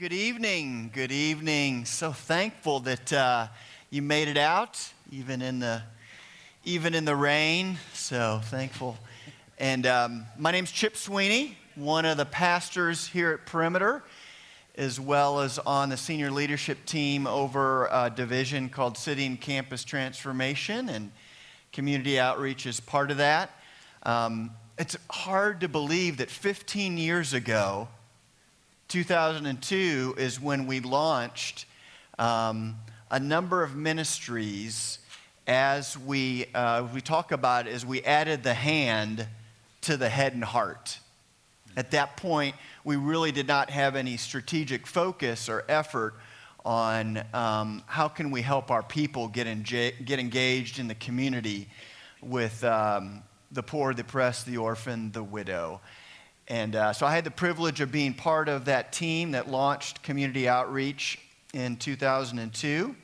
Good evening. Good evening. So thankful that uh, you made it out, even in the even in the rain. So thankful. And um, my name's Chip Sweeney, one of the pastors here at Perimeter, as well as on the senior leadership team over a division called City and Campus Transformation, and community outreach is part of that. Um, it's hard to believe that 15 years ago 2002 is when we launched um, a number of ministries as we, uh, we talk about as we added the hand to the head and heart. At that point, we really did not have any strategic focus or effort on um, how can we help our people get, get engaged in the community with um, the poor, the oppressed, the orphan, the widow. And uh, so I had the privilege of being part of that team that launched community outreach in 2002.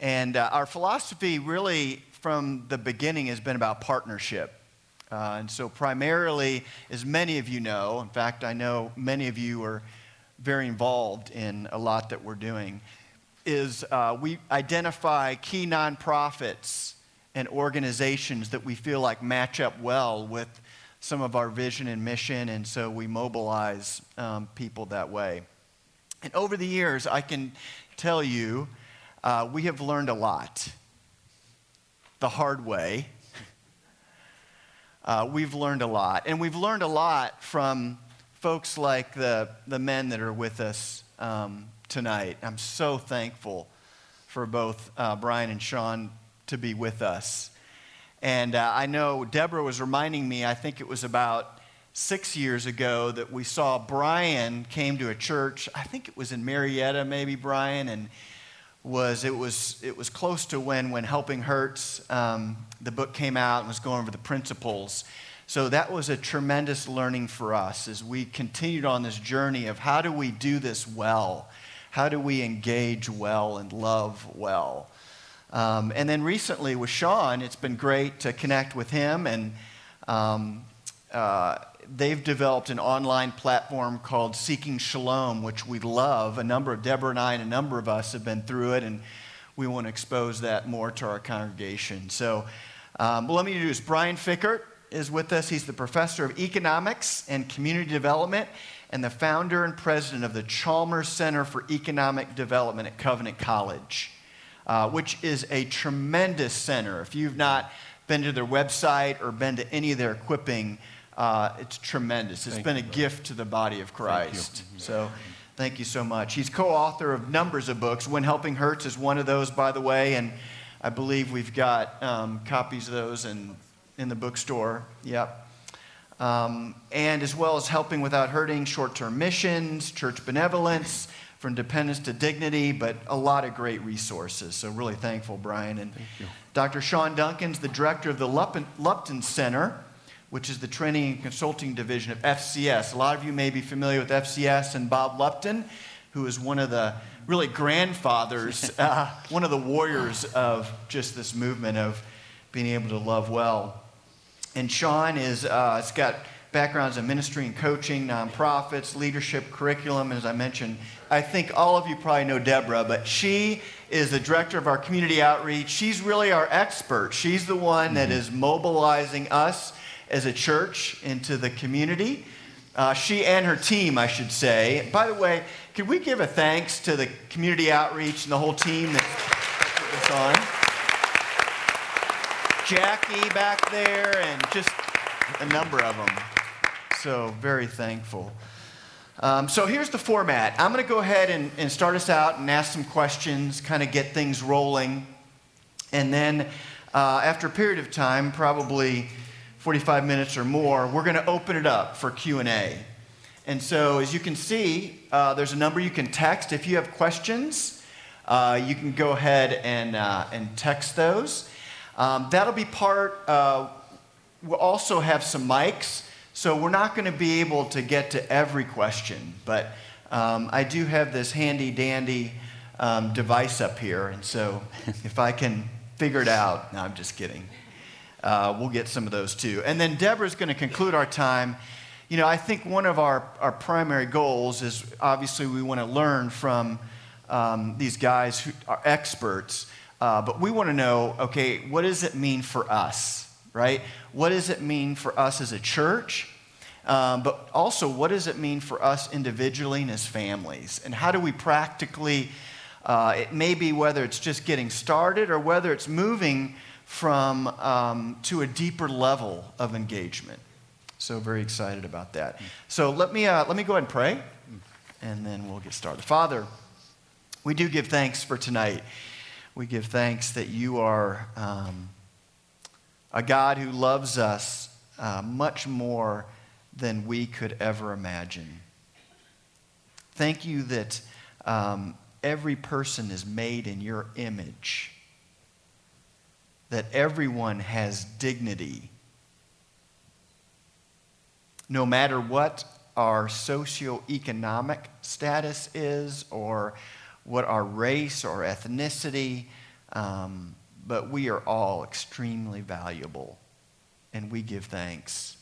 And uh, our philosophy, really, from the beginning, has been about partnership. Uh, and so, primarily, as many of you know, in fact, I know many of you are very involved in a lot that we're doing, is uh, we identify key nonprofits and organizations that we feel like match up well with some of our vision and mission, and so we mobilize um, people that way. And over the years, I can tell you, uh, we have learned a lot the hard way. Uh, we've learned a lot. And we've learned a lot from folks like the, the men that are with us um, tonight. I'm so thankful for both uh, Brian and Sean to be with us. And uh, I know Deborah was reminding me, I think it was about six years ago, that we saw Brian came to a church. I think it was in Marietta, maybe, Brian, and was it was it was close to when when helping hurts um, the book came out and was going over the principles so that was a tremendous learning for us as we continued on this journey of how do we do this well how do we engage well and love well um, and then recently with Sean, it's been great to connect with him, and um, uh, they've developed an online platform called Seeking Shalom, which we love. A number of Deborah and I and a number of us have been through it, and we want to expose that more to our congregation. So, um, let me introduce Brian Fikkert is with us. He's the professor of economics and community development and the founder and president of the Chalmers Center for Economic Development at Covenant College uh, which is a tremendous center. If you've not been to their website or been to any of their equipping, uh, it's tremendous. It's Thank been you, a brother. gift to the body of Christ. Thank. So thank you so much. He's co author of numbers of books. When Helping Hurts is one of those, by the way, and I believe we've got um, copies of those in, in the bookstore. Yep. Um, and as well as helping without hurting, short term missions, church benevolence, from dependence to dignity, but a lot of great resources. So, really thankful, Brian. And Dr. Sean Duncan's the director of the Lupton, Lupton Center, which is the training and consulting division of FCS. A lot of you may be familiar with FCS and Bob Lupton, who is one of the really grandfathers, uh, one of the warriors of just this movement of being able to love well. And Sean is, uh, has got backgrounds in ministry and coaching, nonprofits, leadership, curriculum. As I mentioned, I think all of you probably know Deborah, but she is the director of our community outreach. She's really our expert. She's the one that is mobilizing us as a church into the community. Uh, she and her team, I should say. By the way, could we give a thanks to the community outreach and the whole team that's put this on? Jackie back there, and just a number of them. So, very thankful. Um, so, here's the format. I'm going to go ahead and, and start us out and ask some questions, kind of get things rolling. And then, uh, after a period of time, probably 45 minutes or more, we're going to open it up for Q&A. And so, as you can see, uh, there's a number you can text. If you have questions, uh, you can go ahead and, uh, and text those. Um, that'll be part, uh, we'll also have some mics, so we're not going to be able to get to every question, but um, I do have this handy dandy um, device up here, and so if I can figure it out, no, I'm just kidding. Uh, we'll get some of those too. And then Deborah's going to conclude our time. you know, I think one of our, our primary goals is obviously we want to learn from um, these guys who are experts, uh, but we want to know okay, what does it mean for us, right? What does it mean for us as a church? Um, but also, what does it mean for us individually and as families? And how do we practically, uh, it may be whether it's just getting started or whether it's moving from um, to a deeper level of engagement. So very excited about that. So let me uh, let me go ahead and pray, and then we'll get started. Father, we do give thanks for tonight. We give thanks that you are um, a God who loves us uh, much more than we could ever imagine. Thank you that um, every person is made in your image that everyone has dignity. No matter what our socioeconomic status is or what our race or ethnicity, um, but we are all extremely valuable and we give thanks.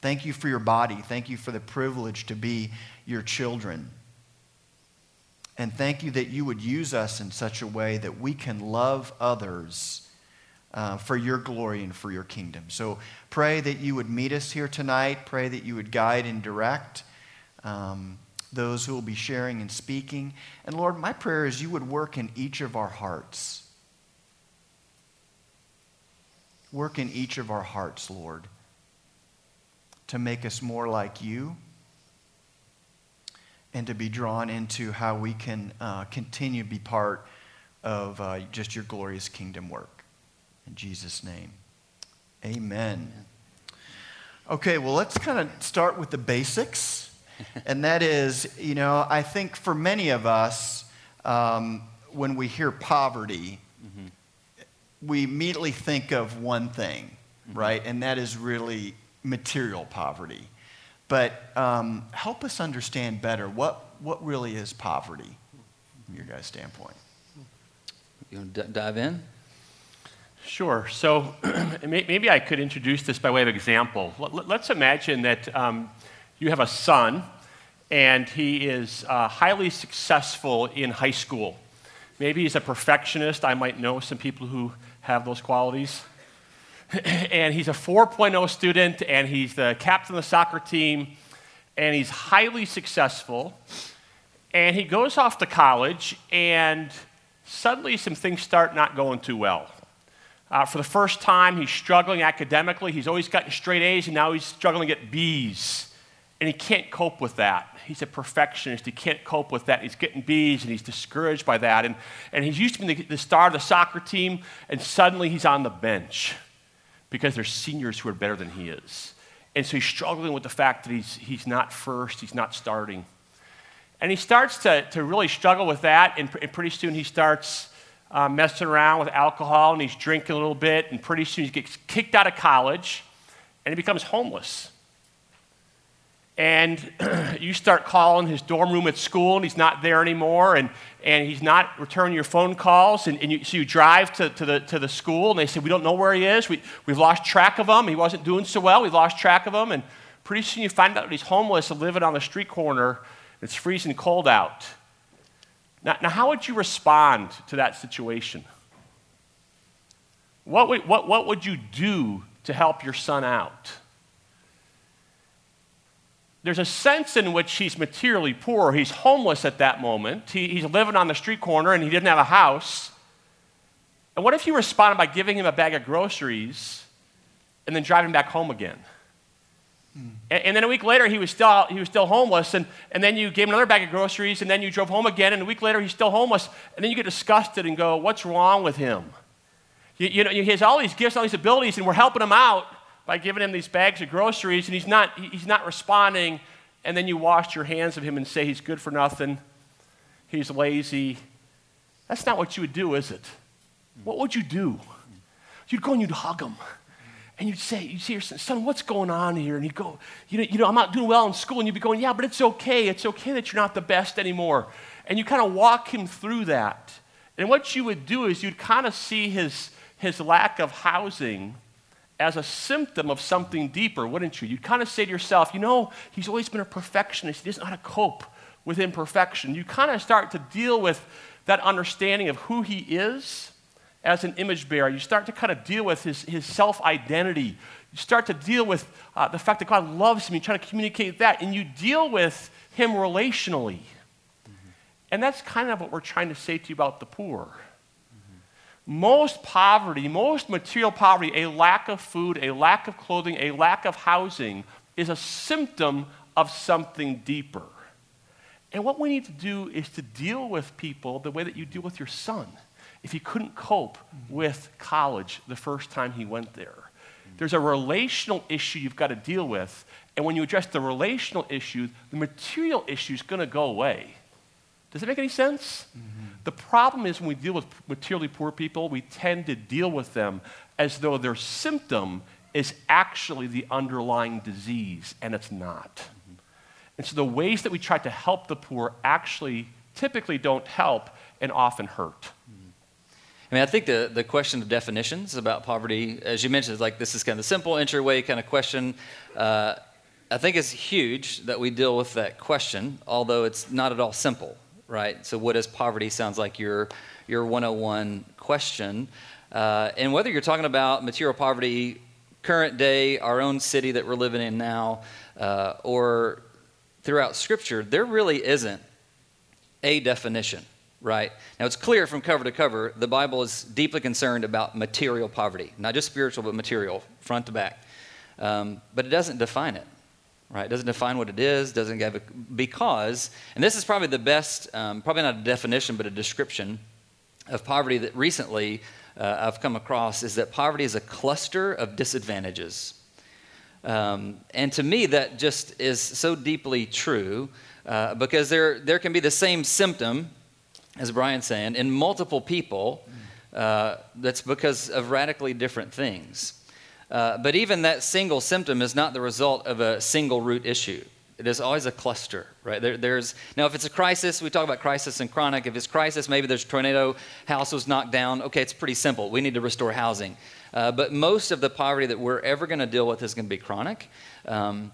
Thank you for your body. Thank you for the privilege to be your children. And thank you that you would use us in such a way that we can love others uh, for your glory and for your kingdom. So pray that you would meet us here tonight. Pray that you would guide and direct um, those who will be sharing and speaking. And Lord, my prayer is you would work in each of our hearts. Work in each of our hearts, Lord, to make us more like you and to be drawn into how we can uh, continue to be part of uh, just your glorious kingdom work. In Jesus' name, amen. Okay, well, let's kind of start with the basics. and that is, you know, I think for many of us, um, when we hear poverty, mm-hmm. we immediately think of one thing, mm-hmm. right? And that is really material poverty. But um, help us understand better what, what really is poverty from your guys' standpoint. You want to d- dive in? Sure. So maybe I could introduce this by way of example. Let's imagine that um, you have a son and he is uh, highly successful in high school. Maybe he's a perfectionist. I might know some people who have those qualities. and he's a 4.0 student and he's the captain of the soccer team and he's highly successful. And he goes off to college and suddenly some things start not going too well. Uh, for the first time, he's struggling academically. He's always gotten straight A's, and now he's struggling to get B's. And he can't cope with that. He's a perfectionist. He can't cope with that. He's getting B's, and he's discouraged by that. And, and he's used to being the, the star of the soccer team, and suddenly he's on the bench because there's seniors who are better than he is. And so he's struggling with the fact that he's, he's not first, he's not starting. And he starts to, to really struggle with that, and, and pretty soon he starts uh, messing around with alcohol and he's drinking a little bit, and pretty soon he gets kicked out of college and he becomes homeless. And you start calling his dorm room at school, and he's not there anymore, and, and he's not returning your phone calls. And, and you, so you drive to, to, the, to the school, and they say, We don't know where he is. We, we've lost track of him. He wasn't doing so well. We've lost track of him. And pretty soon you find out he's homeless and living on the street corner. It's freezing cold out. Now, now how would you respond to that situation? What would, what, what would you do to help your son out? There's a sense in which he's materially poor. He's homeless at that moment. He, he's living on the street corner and he didn't have a house. And what if you responded by giving him a bag of groceries and then driving back home again? Hmm. And, and, then a week later, he was still, he was still homeless. And, and then you gave him another bag of groceries, and then you drove home again. And a week later, he's still homeless. And then you get disgusted and go, What's wrong with him? You, you know, he has all these gifts, all these abilities, and we're helping him out by giving him these bags of groceries, and he's not, he's not responding. And then you wash your hands of him and say he's good for nothing, he's lazy. That's not what you would do, is it? What would you do? You'd go and you'd hug him and you'd say, you'd say, son, what's going on here? And he'd go, you know, you know, I'm not doing well in school. And you'd be going, yeah, but it's okay. It's okay that you're not the best anymore. And you kind of walk him through that. And what you would do is you'd kind of see his, his lack of housing as a symptom of something deeper, wouldn't you? You'd kind of say to yourself, you know, he's always been a perfectionist. He doesn't know how to cope with imperfection. You kind of start to deal with that understanding of who he is as an image bearer. You start to kind of deal with his, his self identity. You start to deal with uh, the fact that God loves him. You try to communicate that, and you deal with him relationally. Mm-hmm. And that's kind of what we're trying to say to you about the poor. Most poverty, most material poverty, a lack of food, a lack of clothing, a lack of housing, is a symptom of something deeper. And what we need to do is to deal with people the way that you deal with your son. If he couldn't cope with college the first time he went there, there's a relational issue you've got to deal with. And when you address the relational issue, the material issue is going to go away. Does that make any sense? Mm-hmm. The problem is when we deal with materially poor people, we tend to deal with them as though their symptom is actually the underlying disease, and it's not. And so the ways that we try to help the poor actually typically don't help and often hurt. I mean, I think the, the question of definitions about poverty, as you mentioned, is like this is kind of the simple entryway kind of question. Uh, I think it's huge that we deal with that question, although it's not at all simple, right? So, what is poverty? Sounds like your, your 101 question. Uh, and whether you're talking about material poverty, current day, our own city that we're living in now, uh, or throughout Scripture, there really isn't a definition, right? Now, it's clear from cover to cover, the Bible is deeply concerned about material poverty, not just spiritual, but material, front to back. Um, but it doesn't define it, right? Doesn't define what it is, doesn't give because, and this is probably the best, um, probably not a definition, but a description of poverty that recently uh, I've come across is that poverty is a cluster of disadvantages. Um, and to me, that just is so deeply true uh, because there, there can be the same symptom, as Brian's saying, in multiple people. Uh, that's because of radically different things. Uh, but even that single symptom is not the result of a single root issue. It is always a cluster, right? There, there's now if it's a crisis, we talk about crisis and chronic. If it's crisis, maybe there's a tornado, house was knocked down. Okay, it's pretty simple. We need to restore housing. Uh, but most of the poverty that we're ever going to deal with is going to be chronic. Um,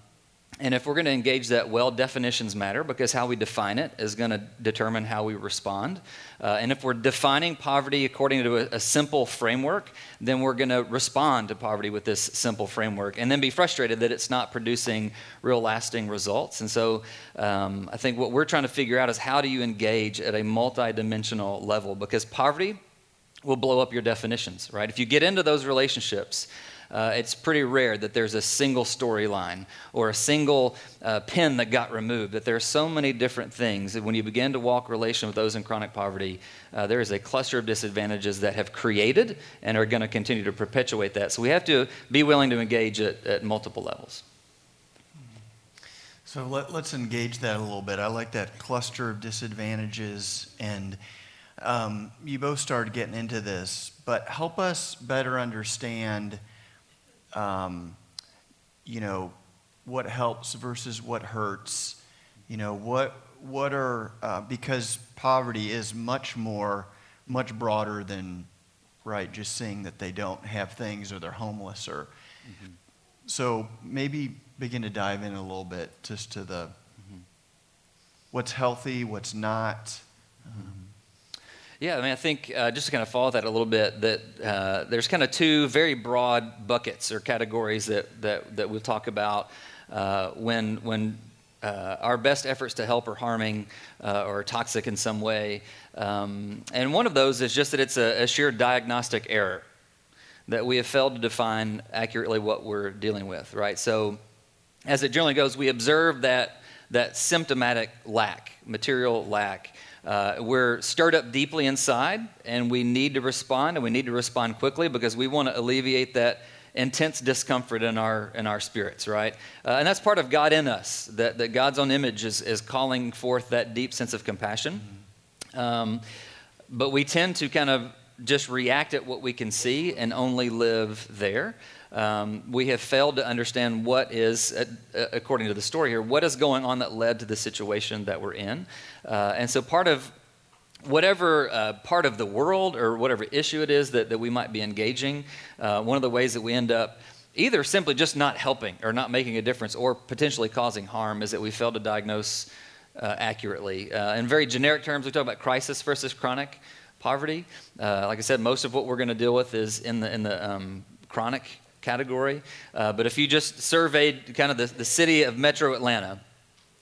and if we're going to engage that well, definitions matter because how we define it is going to determine how we respond. Uh, and if we're defining poverty according to a, a simple framework, then we're going to respond to poverty with this simple framework and then be frustrated that it's not producing real lasting results. And so um, I think what we're trying to figure out is how do you engage at a multidimensional level because poverty will blow up your definitions, right? If you get into those relationships, uh, it's pretty rare that there's a single storyline or a single uh, pin that got removed. That there are so many different things that when you begin to walk relation with those in chronic poverty, uh, there is a cluster of disadvantages that have created and are going to continue to perpetuate that. So we have to be willing to engage at, at multiple levels. So let, us engage that a little bit. I like that cluster of disadvantages and um, you both started getting into this, but help us better understand, um, you know, what helps versus what hurts. You know, what, what are, uh, because poverty is much more, much broader than, right, just seeing that they don't have things or they're homeless or, mm-hmm. so maybe begin to dive in a little bit just to the, mm-hmm. what's healthy, what's not. Um, yeah, I mean, I think uh, just to kind of follow that a little bit, that uh, there's kind of two very broad buckets or categories that, that, that we'll talk about uh, when, when uh, our best efforts to help are harming uh, or toxic in some way. Um, and one of those is just that it's a, a sheer diagnostic error, that we have failed to define accurately what we're dealing with, right? So, as it generally goes, we observe that, that symptomatic lack, material lack. Uh, we're stirred up deeply inside, and we need to respond, and we need to respond quickly because we want to alleviate that intense discomfort in our in our spirits, right? Uh, and that's part of God in us. That that God's own image is is calling forth that deep sense of compassion. Um, but we tend to kind of just react at what we can see and only live there. Um, we have failed to understand what is, uh, according to the story here, what is going on that led to the situation that we're in. Uh, and so part of whatever uh, part of the world or whatever issue it is that, that we might be engaging, uh, one of the ways that we end up either simply just not helping or not making a difference or potentially causing harm is that we fail to diagnose uh, accurately. Uh, in very generic terms, we talk about crisis versus chronic poverty. Uh, like I said, most of what we're going to deal with is in the, in the um, chronic category. Uh, but if you just surveyed kind of the, the city of metro Atlanta,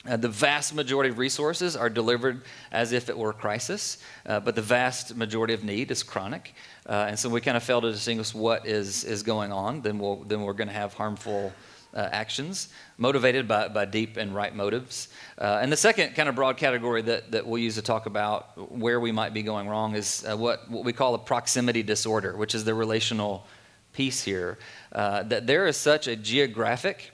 uh, the vast majority of resources are delivered as if it were a crisis, uh, but the vast majority of need is chronic. Uh, and so we kind of fail to distinguish what is, is going on, then, we'll, then we're going to have harmful uh, actions motivated by, by deep and right motives. Uh, and the second kind of broad category that, that we'll use to talk about where we might be going wrong is uh, what, what we call a proximity disorder, which is the relational piece here. that there is such a geographic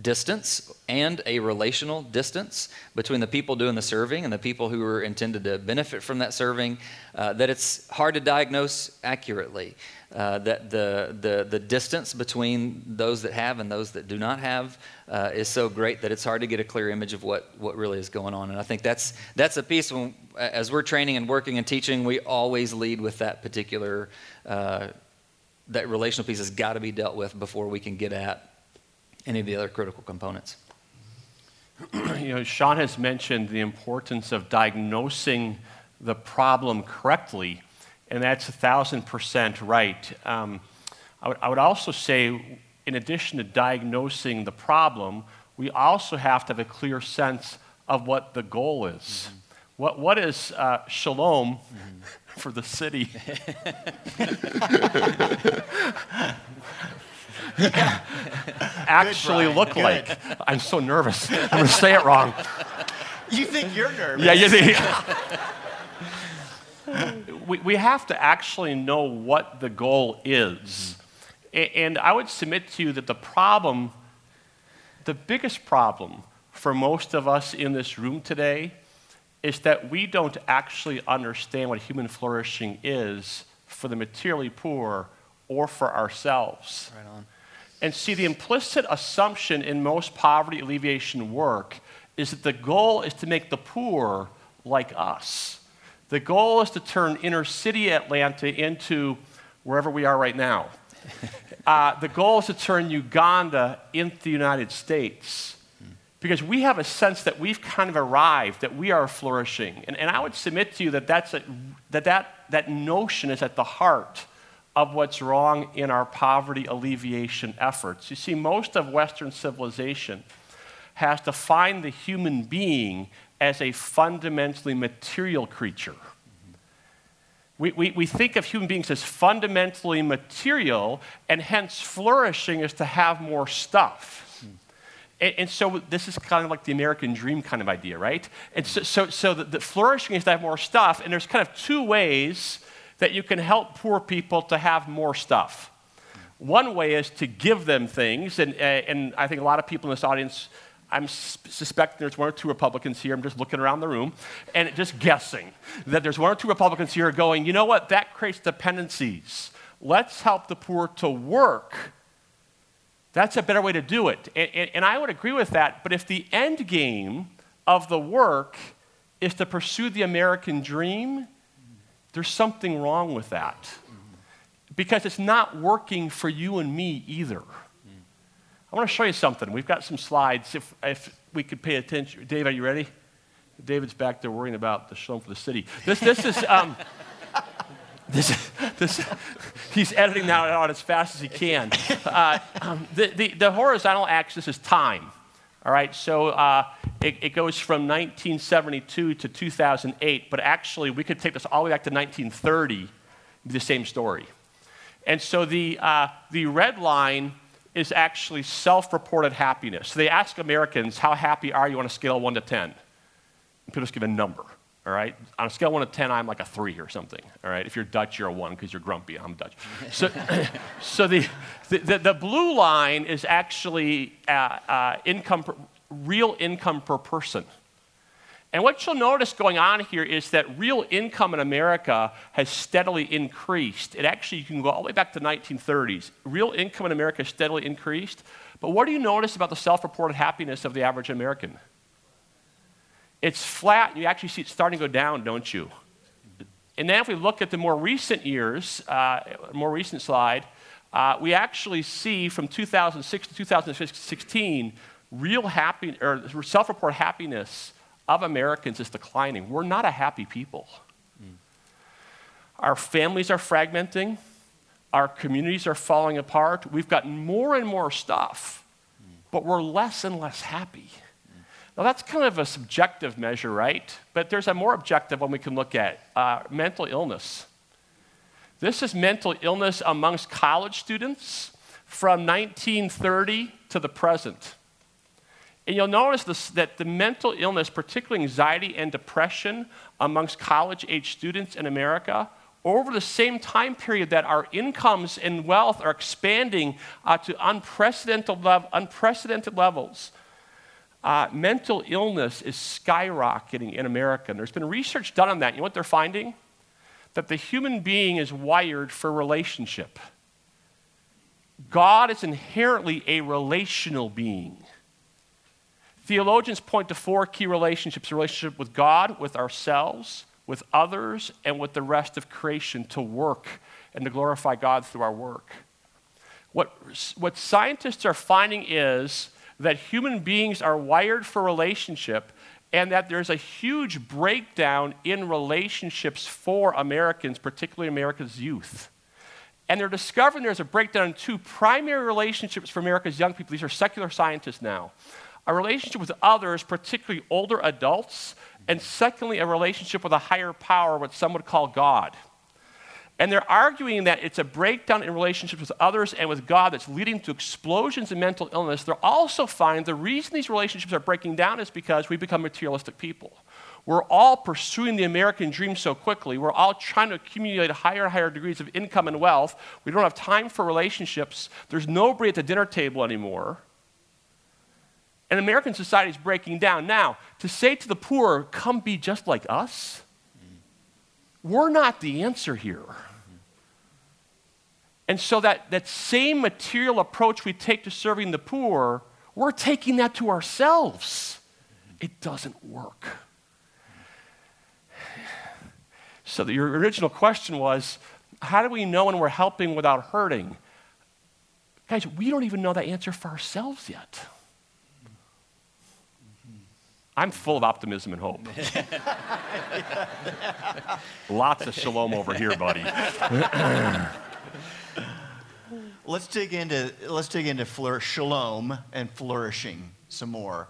distance and a relational distance between the people doing the serving and the people who are intended to benefit from that serving, uh, that it's hard to diagnose accurately. Uh, that the, the, the distance between those that have and those that do not have uh, is so great that it's hard to get a clear image of what, what really is going on. And I think that's, that's a piece when, as we're training and working and teaching, we always lead with that particular, uh, that relational piece has got to be dealt with before we can get at any of the other critical components. you know, Sean has mentioned the importance of diagnosing the problem correctly, and that's a thousand percent right. Um, I, would, I would also say, in addition to diagnosing the problem, we also have to have a clear sense of what the goal is. Mm-hmm. What, what is uh, shalom mm-hmm. for the city? actually Good, look Good. like. I'm so nervous. I'm going to say it wrong. You think you're nervous? Yeah, you think. we, we have to actually know what the goal is. And I would submit to you that the problem, the biggest problem for most of us in this room today, is that we don't actually understand what human flourishing is for the materially poor or for ourselves. Right on. And see, the implicit assumption in most poverty alleviation work is that the goal is to make the poor like us. The goal is to turn inner city Atlanta into wherever we are right now. Uh, the goal is to turn Uganda into the United States. Because we have a sense that we've kind of arrived, that we are flourishing. And, and I would submit to you that, that's a, that, that that notion is at the heart of what's wrong in our poverty alleviation efforts. You see, most of Western civilization has defined the human being as a fundamentally material creature. We, we, we think of human beings as fundamentally material, and hence flourishing is to have more stuff. And, and, so this is kind of like the American dream kind of idea, right? And so, so, so the, the flourishing is to have more stuff, and there's kind of two ways that you can help poor people to have more stuff. One way is to give them things, and, and I think a lot of people in this audience, I'm suspecting there's one or two Republicans here. I'm just looking around the room and just guessing that there's one or two Republicans here going, you know what, that creates dependencies. Let's help the poor to work. That's a better way to do it. And, and, and I would agree with that, but if the end game of the work is to pursue the American dream, there's something wrong with that. Because it's not working for you and me either. I want to show you something. We've got some slides. If, if we could pay attention. Dave, are you ready? David's back there worrying about the show for the city. This, this is. Um, this, this, he's editing that out as fast as he can. Uh, um, the, the, the horizontal axis is time. All right, so uh, it, it, goes from 1972 to 2008, but actually we could take this all the way back to 1930, the same story. And so the, uh, the red line is actually self reported happiness. So they ask Americans, How happy are you on a scale of 1 to 10? And people just give a number. All right? On a scale of 1 to 10, I'm like a 3 or something. All right? If you're Dutch, you're a 1 because you're grumpy. I'm Dutch. So, so the, the, the, blue line is actually uh, uh, income, real income per person. And what you'll notice going on here is that real income in America has steadily increased. It actually, you can go all the way back to the 1930s. Real income in America steadily increased. But what do you notice about the self reported happiness of the average American? it's flat, and you actually see it starting to go down, don't you? And then if we look at the more recent years, uh, more recent slide, uh, we actually see from 2006 to 2016 real happy or self reported happiness of Americans is declining. We're not a happy people. Mm. Our families are fragmenting. Our communities are falling apart. We've got more and more stuff, mm. but we're less and less happy. Now, that's kind of a subjective measure, right? But there's a more objective one we can look at uh, mental illness. This is mental illness amongst college students from 1930 to the present. And you'll notice this, that the mental illness, particularly anxiety and depression amongst college age students in America, over the same time period that our incomes and wealth are expanding uh, to unprecedented, unprecedented levels, uh, mental illness is skyrocketing in America. And there's been research done on that. You know what they're finding? that the human being is wired for relationship. God is inherently a relational being. Theologians point to four key relationships relationship with God, with ourselves, with others, and with the rest of creation to work and to glorify God through our work. What, what scientists are finding is that human beings are wired for relationship and that there's a huge breakdown in relationships for Americans, particularly America's youth. And they're discovering there's a breakdown in two primary relationships for America's young people. These are secular scientists now a relationship with others, particularly older adults, and secondly, a relationship with a higher power, what some would call God. And they're arguing that it's a breakdown in relationships with others and with God that's leading to explosions in mental illness. They're also finding the reason these relationships are breaking down is because we become materialistic people. We're all pursuing the American dream so quickly. We're all trying to accumulate higher and higher degrees of income and wealth. We don't have time for relationships. There's nobody at the dinner table anymore. And American society is breaking down. Now, to say to the poor, come be just like us, we're not the answer here. And so that, that same material approach we take to serving the poor, we're taking that to ourselves. It doesn't work. So the, your original question was, how do we know when we're helping without hurting? Guys, we don't even know the answer for ourselves yet. I'm full of optimism and hope. Lots of shalom over here, buddy. let's dig into let's dig into flour- shalom and flourishing some more.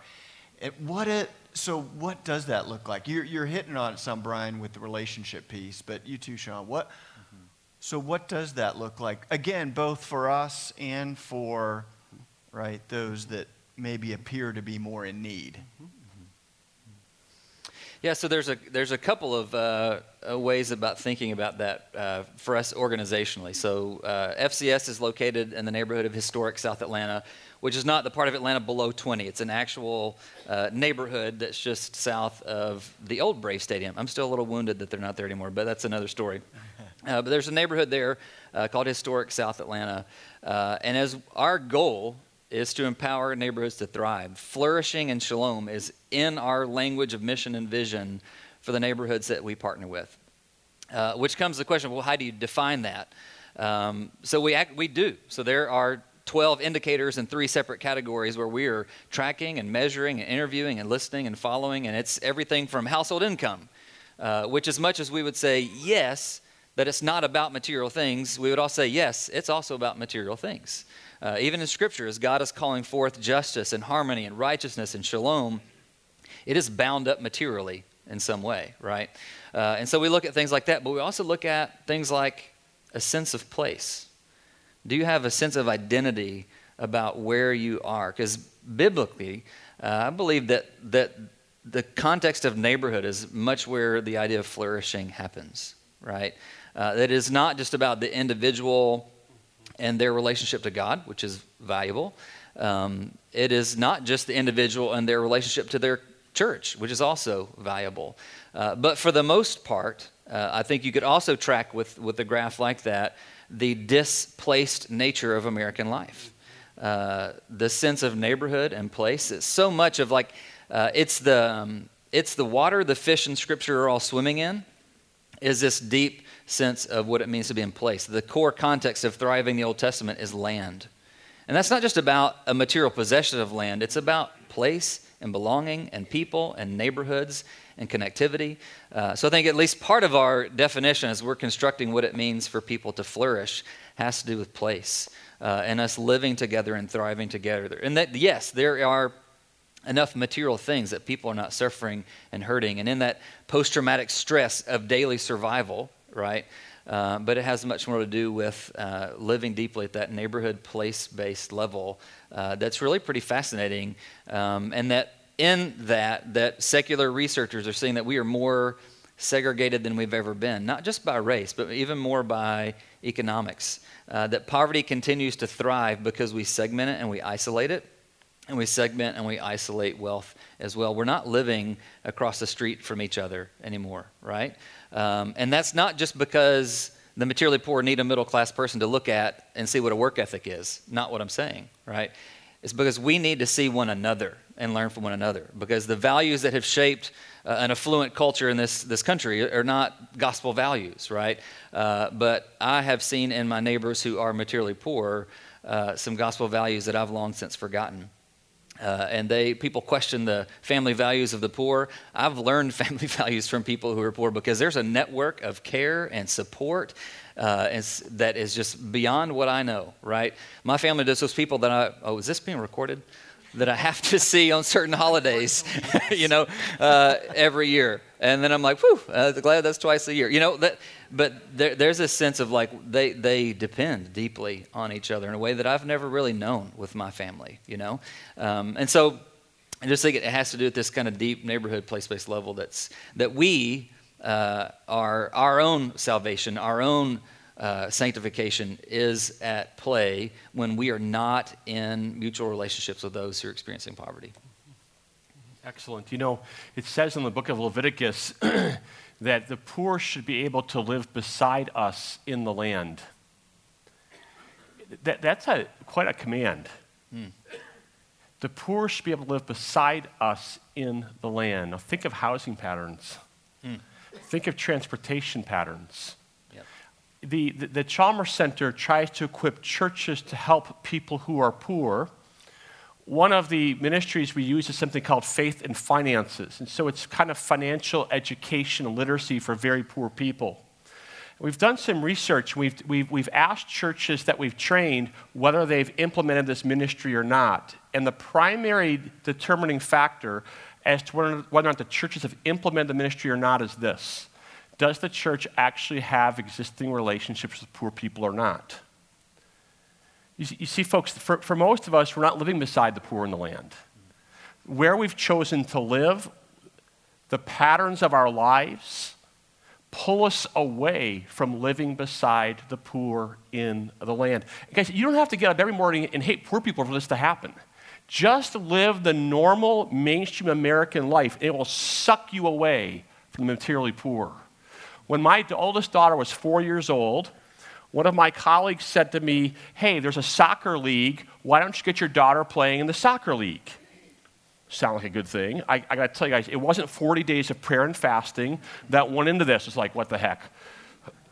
It, what it so what does that look like? You're, you're hitting on it some, Brian, with the relationship piece, but you too, Sean. What? Mm-hmm. So what does that look like? Again, both for us and for right those that maybe appear to be more in need. Mm-hmm. Yeah, so there's a there's a couple of uh, uh, ways about thinking about that uh, for us organizationally. So uh, FCS is located in the neighborhood of historic South Atlanta, which is not the part of Atlanta below 20. It's an actual uh, neighborhood that's just south of the old Brave Stadium. I'm still a little wounded that they're not there anymore, but that's another story. Uh, but there's a neighborhood there called historic South Atlanta, and as our goal is to empower neighborhoods to thrive. Flourishing and shalom is in our language of mission and vision for the neighborhoods that we partner with. Uh, which comes to the question well, how do you define that? Um, so we, act, we do. So there are 12 indicators in three separate categories where we are tracking and measuring and interviewing and listening and following, and it's everything from household income, uh, which, as much as we would say yes, that it's not about material things, we would all say yes, it's also about material things. Uh, even in Scripture, as God is calling forth justice and harmony and righteousness and shalom, it is bound up materially in some way, right? Uh, and so we look at things like that, but we also look at things like a sense of place. Do you have a sense of identity about where you are? Because biblically, uh, I believe that, that the context of neighborhood is much where the idea of flourishing happens, right? Uh, that is not just about the individual and their relationship to God, which is valuable. Um, it is not just the individual and their relationship to their church, which is also valuable. Uh, but for the most part, uh, I think you could also track with, with a graph like that the displaced nature of American life. Uh, the sense of neighborhood and place. It's so much of like, uh, it's, the, um, it's the water the fish in Scripture are all swimming in, is this deep sense of what it means to be in place. The core context of thriving the Old Testament is land. And that's not just about a material possession of land, it's about place and belonging and people and neighborhoods and connectivity. Uh, so I think at least part of our definition as we're constructing what it means for people to flourish has to do with place uh, and us living together and thriving together. And that, yes, there are enough material things that people are not suffering and hurting. And in that post traumatic stress of daily survival, right? Uh, but it has much more to do with uh, living deeply at that neighborhood place based level uh, that's really pretty fascinating. Um, and that in that, that secular researchers are seeing that we are more segregated than we've ever been, not just by race, but even more by economics. Uh, that poverty continues to thrive because we segment it and we isolate it and we segment and we isolate wealth as well. We're not living across the street from each other anymore, right? Um, and that's not just because the materially poor need a middle class person to look at and see what a work ethic is. Not what I'm saying, right? It's because we need to see one another and learn from one another. Because the values that have shaped uh, an affluent culture in this, this country are not gospel values, right? Uh, but I have seen in my neighbors who are materially poor uh, some gospel values that I've long since forgotten. Uh, and they people question the family values of the poor. I've learned family values from people who are poor because there's a network of care and support uh, that is just beyond what I know. Right? My family does those people that I. Oh, is this being recorded? That I have to see on certain holidays, you know, uh, every year, and then I'm like, whew, uh, glad that's twice a year. You know that but there, there's a sense of like they, they depend deeply on each other in a way that I've never really known with my family, you know? Um, and so I just think it has to do with this kind of deep neighborhood, place based level that's, that we, uh, are, our own salvation, our own uh, sanctification is at play when we are not in mutual relationships with those who are experiencing poverty. Excellent. You know, it says in the book of Leviticus that the poor should be able to live beside us in the land. That, that's a, quite a command. Hmm. The poor should be able to live beside us in the land. Now, think of housing patterns. Hmm. Think of transportation patterns. The, the, Chalmers Center tries to equip churches to help people who are poor one of the ministries we use is something called Faith and Finances. And so it's kind of financial education and literacy for very poor people. We've done some research. We've, we've, we've asked churches that we've trained whether they've implemented this ministry or not. And the primary determining factor as to whether or not the churches have implemented the ministry or not is this Does the church actually have existing relationships with poor people or not? You see, you see, folks, for, for most of us, we're not living beside the poor in the land. Where we've chosen to live, the patterns of our lives pull us away from living beside the poor in the land. And guys, you don't have to get up every morning and hate poor people for this to happen. Just live the normal mainstream American life. and It will suck you away from the materially poor. When my oldest daughter was four years old, one of my colleagues said to me, Hey, there's a soccer league. Why don't you get your daughter playing in the soccer league? Sound like a good thing. I, I got to tell you guys, it wasn't 40 days of prayer and fasting that went into this. It's like, what the heck?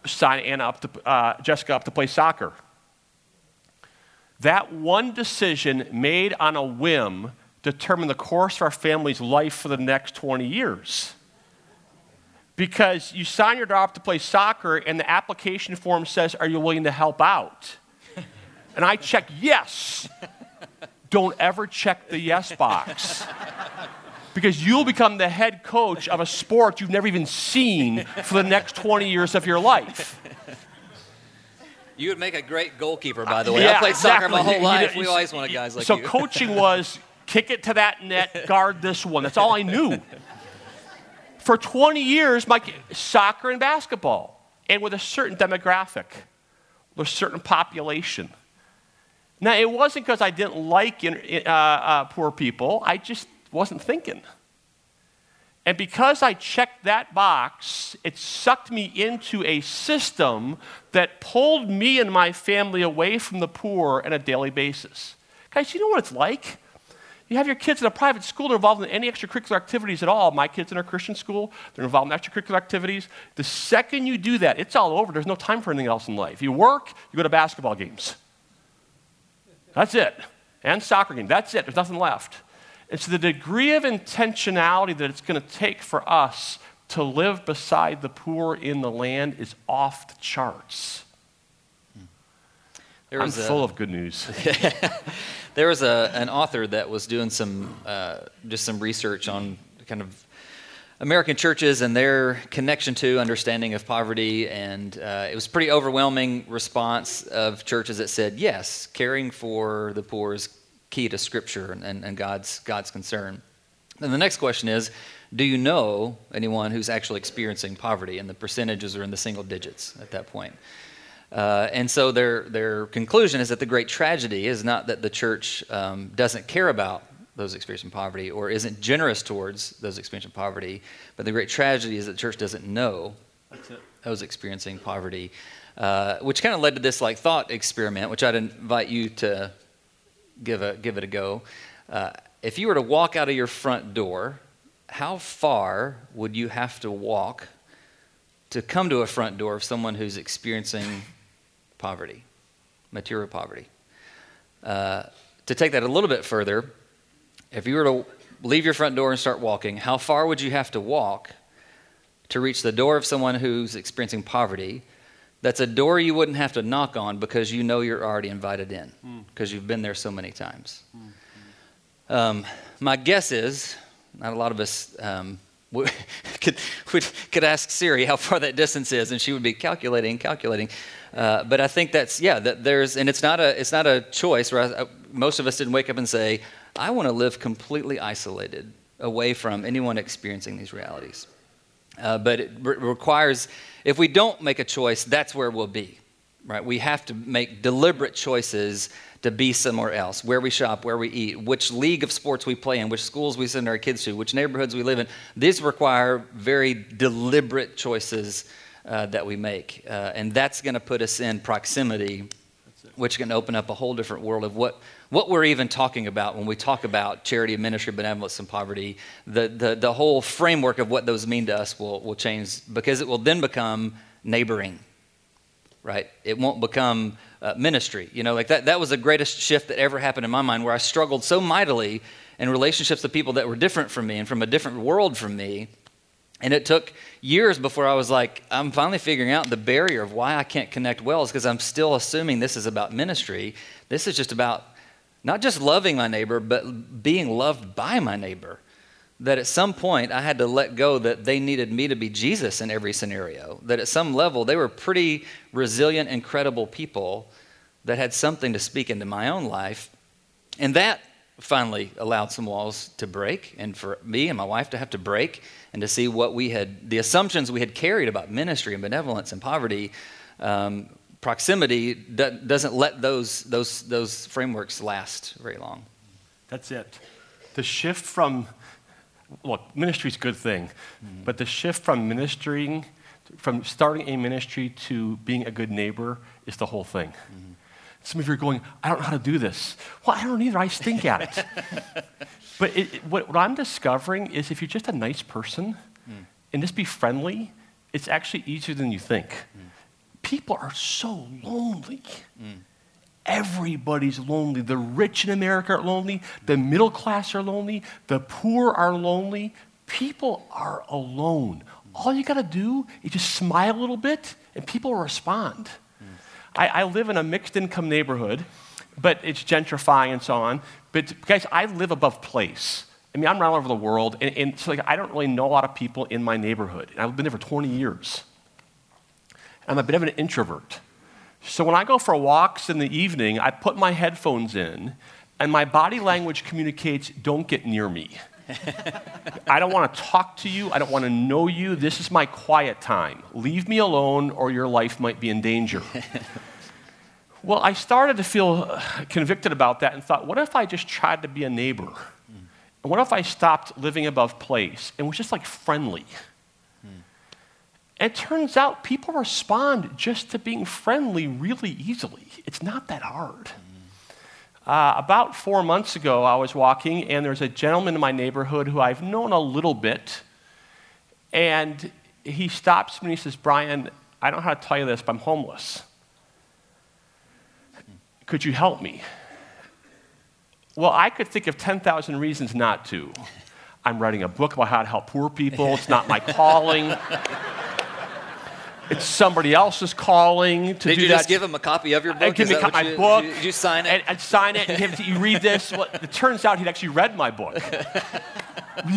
Sign Anna up to, uh, Jessica up to play soccer. That one decision made on a whim determined the course of our family's life for the next 20 years because you sign your daughter up to play soccer and the application form says, Are you willing to help out? And I check yes. Don't ever check the yes box. Because you'll become the head coach of a sport you've never even seen for the next 20 years of your life. You would make a great goalkeeper, by the uh, way. Yeah, I played exactly. soccer my whole life. we always wanted guys like so you. So coaching was kick it to that net, guard this one. That's all I knew for 20 years, my soccer and basketball, and with a certain demographic, a certain population. Now, it wasn't because I didn't like uh, uh, poor people, I just wasn't thinking. And because I checked that box, it sucked me into a system that pulled me and my family away from the poor on a daily basis. Guys, you know what it's like? You have your kids in a private school, they're involved in any extracurricular activities at all. My kids in a Christian school, they're involved in extracurricular activities. The second you do that, it's all over. There's no time for anything else in life. You work, you go to basketball games. That's it. And soccer games. That's it. There's nothing left. It's the degree of intentionality that it's going to take for us to live beside the poor in the land is off the charts. There I'm full a, of good news. there was a, an author that was doing some uh, just some research on kind of American churches and their connection to understanding of poverty, and uh, it was pretty overwhelming response of churches that said yes, caring for the poor is key to Scripture and, and God's God's concern. And the next question is, do you know anyone who's actually experiencing poverty? And the percentages are in the single digits at that point. Uh, and so their, their conclusion is that the great tragedy is not that the church um, doesn't care about those experiencing poverty or isn't generous towards those experiencing poverty, but the great tragedy is that the church doesn't know those experiencing poverty, uh, which kind of led to this like thought experiment, which I'd invite you to give, a, give it a go. Uh, if you were to walk out of your front door how far would you have to walk to come to a front door of someone who's experiencing poverty, material poverty? Uh, to take that a little bit further, if you were to leave your front door and start walking, how far would you have to walk to reach the door of someone who's experiencing poverty? That's a door you wouldn't have to knock on because you know you're already invited in because mm. you've been there so many times. Mm. Um, my guess is not a lot of us um, could, would, could ask Siri how far that distance is, and she would be calculating, calculating. Uh, but I think that's yeah, that there's, and it's not a, it's not a choice. Where uh, most of us didn't wake up and say, "I want to live completely isolated, away from anyone experiencing these realities." Uh, but it re- requires, if we don't make a choice, that's where we'll be, right? We have to make deliberate choices to be somewhere else, where we shop, where we eat, which league of sports we play in, which schools we send our kids to, which neighborhoods we live in. These require very deliberate choices uh, that we make. Uh, and that's going to put us in proximity, which can open up a whole different world of what, what we're even talking about when we talk about charity, ministry, benevolence, and poverty. The, the, the whole framework of what those mean to us will, will change because it will then become neighboring right? It won't become uh, ministry. You know, like that, that was the greatest shift that ever happened in my mind where I struggled so mightily in relationships with people that were different from me and from a different world from me. And it took years before I was like, I'm finally figuring out the barrier of why I can't connect well is because I'm still assuming this is about ministry. This is just about not just loving my neighbor, but being loved by my neighbor that at some point I had to let go that they needed me to be Jesus in every scenario. That at some level they were pretty resilient, incredible people that had something to speak into my own life. And that finally allowed some walls to break and for me and my wife to have to break and to see what we had, the assumptions we had carried about ministry and benevolence and poverty. Um, proximity doesn't let those, those, those frameworks last very long. That's it. The shift from look, ministry is a good thing, mm-hmm. but the shift from ministering, from starting a ministry to being a good neighbor is the whole thing. Mm-hmm. Some of you are going, I don't know how to do this. Well, I don't either. I stink at it. but it, it, what, what, I'm discovering is if you're just a nice person mm. and just be friendly, it's actually easier than you think. Mm. People are so lonely. Mm. Everybody's lonely. The rich in America are lonely. The middle class are lonely. The poor are lonely. People are alone. All you got to do is just smile a little bit and people respond. I, I live in a mixed income neighborhood, but it's gentrifying and so on. But guys, I live above place. I mean, I'm around over the world, and, and so like, I don't really know a lot of people in my neighborhood. And I've been there for 20 years. I'm a bit of an introvert. So when I go for walks in the evening, I put my headphones in, and my body language communicates don't get near me. I don't want to talk to you. I don't want to know you. This is my quiet time. Leave me alone, or your life might be in danger. well, I started to feel uh, convicted about that and thought, what if I just tried to be a neighbor? And what if I stopped living above place and was just like friendly? And it turns out people respond just to being friendly really easily. It's not that hard. Uh, about four months ago, I was walking, and there's a gentleman in my neighborhood who I've known a little bit. And he stops me and he says, Brian, I don't know how to tell you this, but I'm homeless. Could you help me? Well, I could think of 10,000 reasons not to. I'm writing a book about how to help poor people. It's not my calling. It's somebody else's calling to Did do you that. just give him a copy of your Uh, book? give Is me that co- what my you, book. Did you, did you sign it? And I'd sign it and give it to you. Read this. Well, it turns out he'd actually read my book.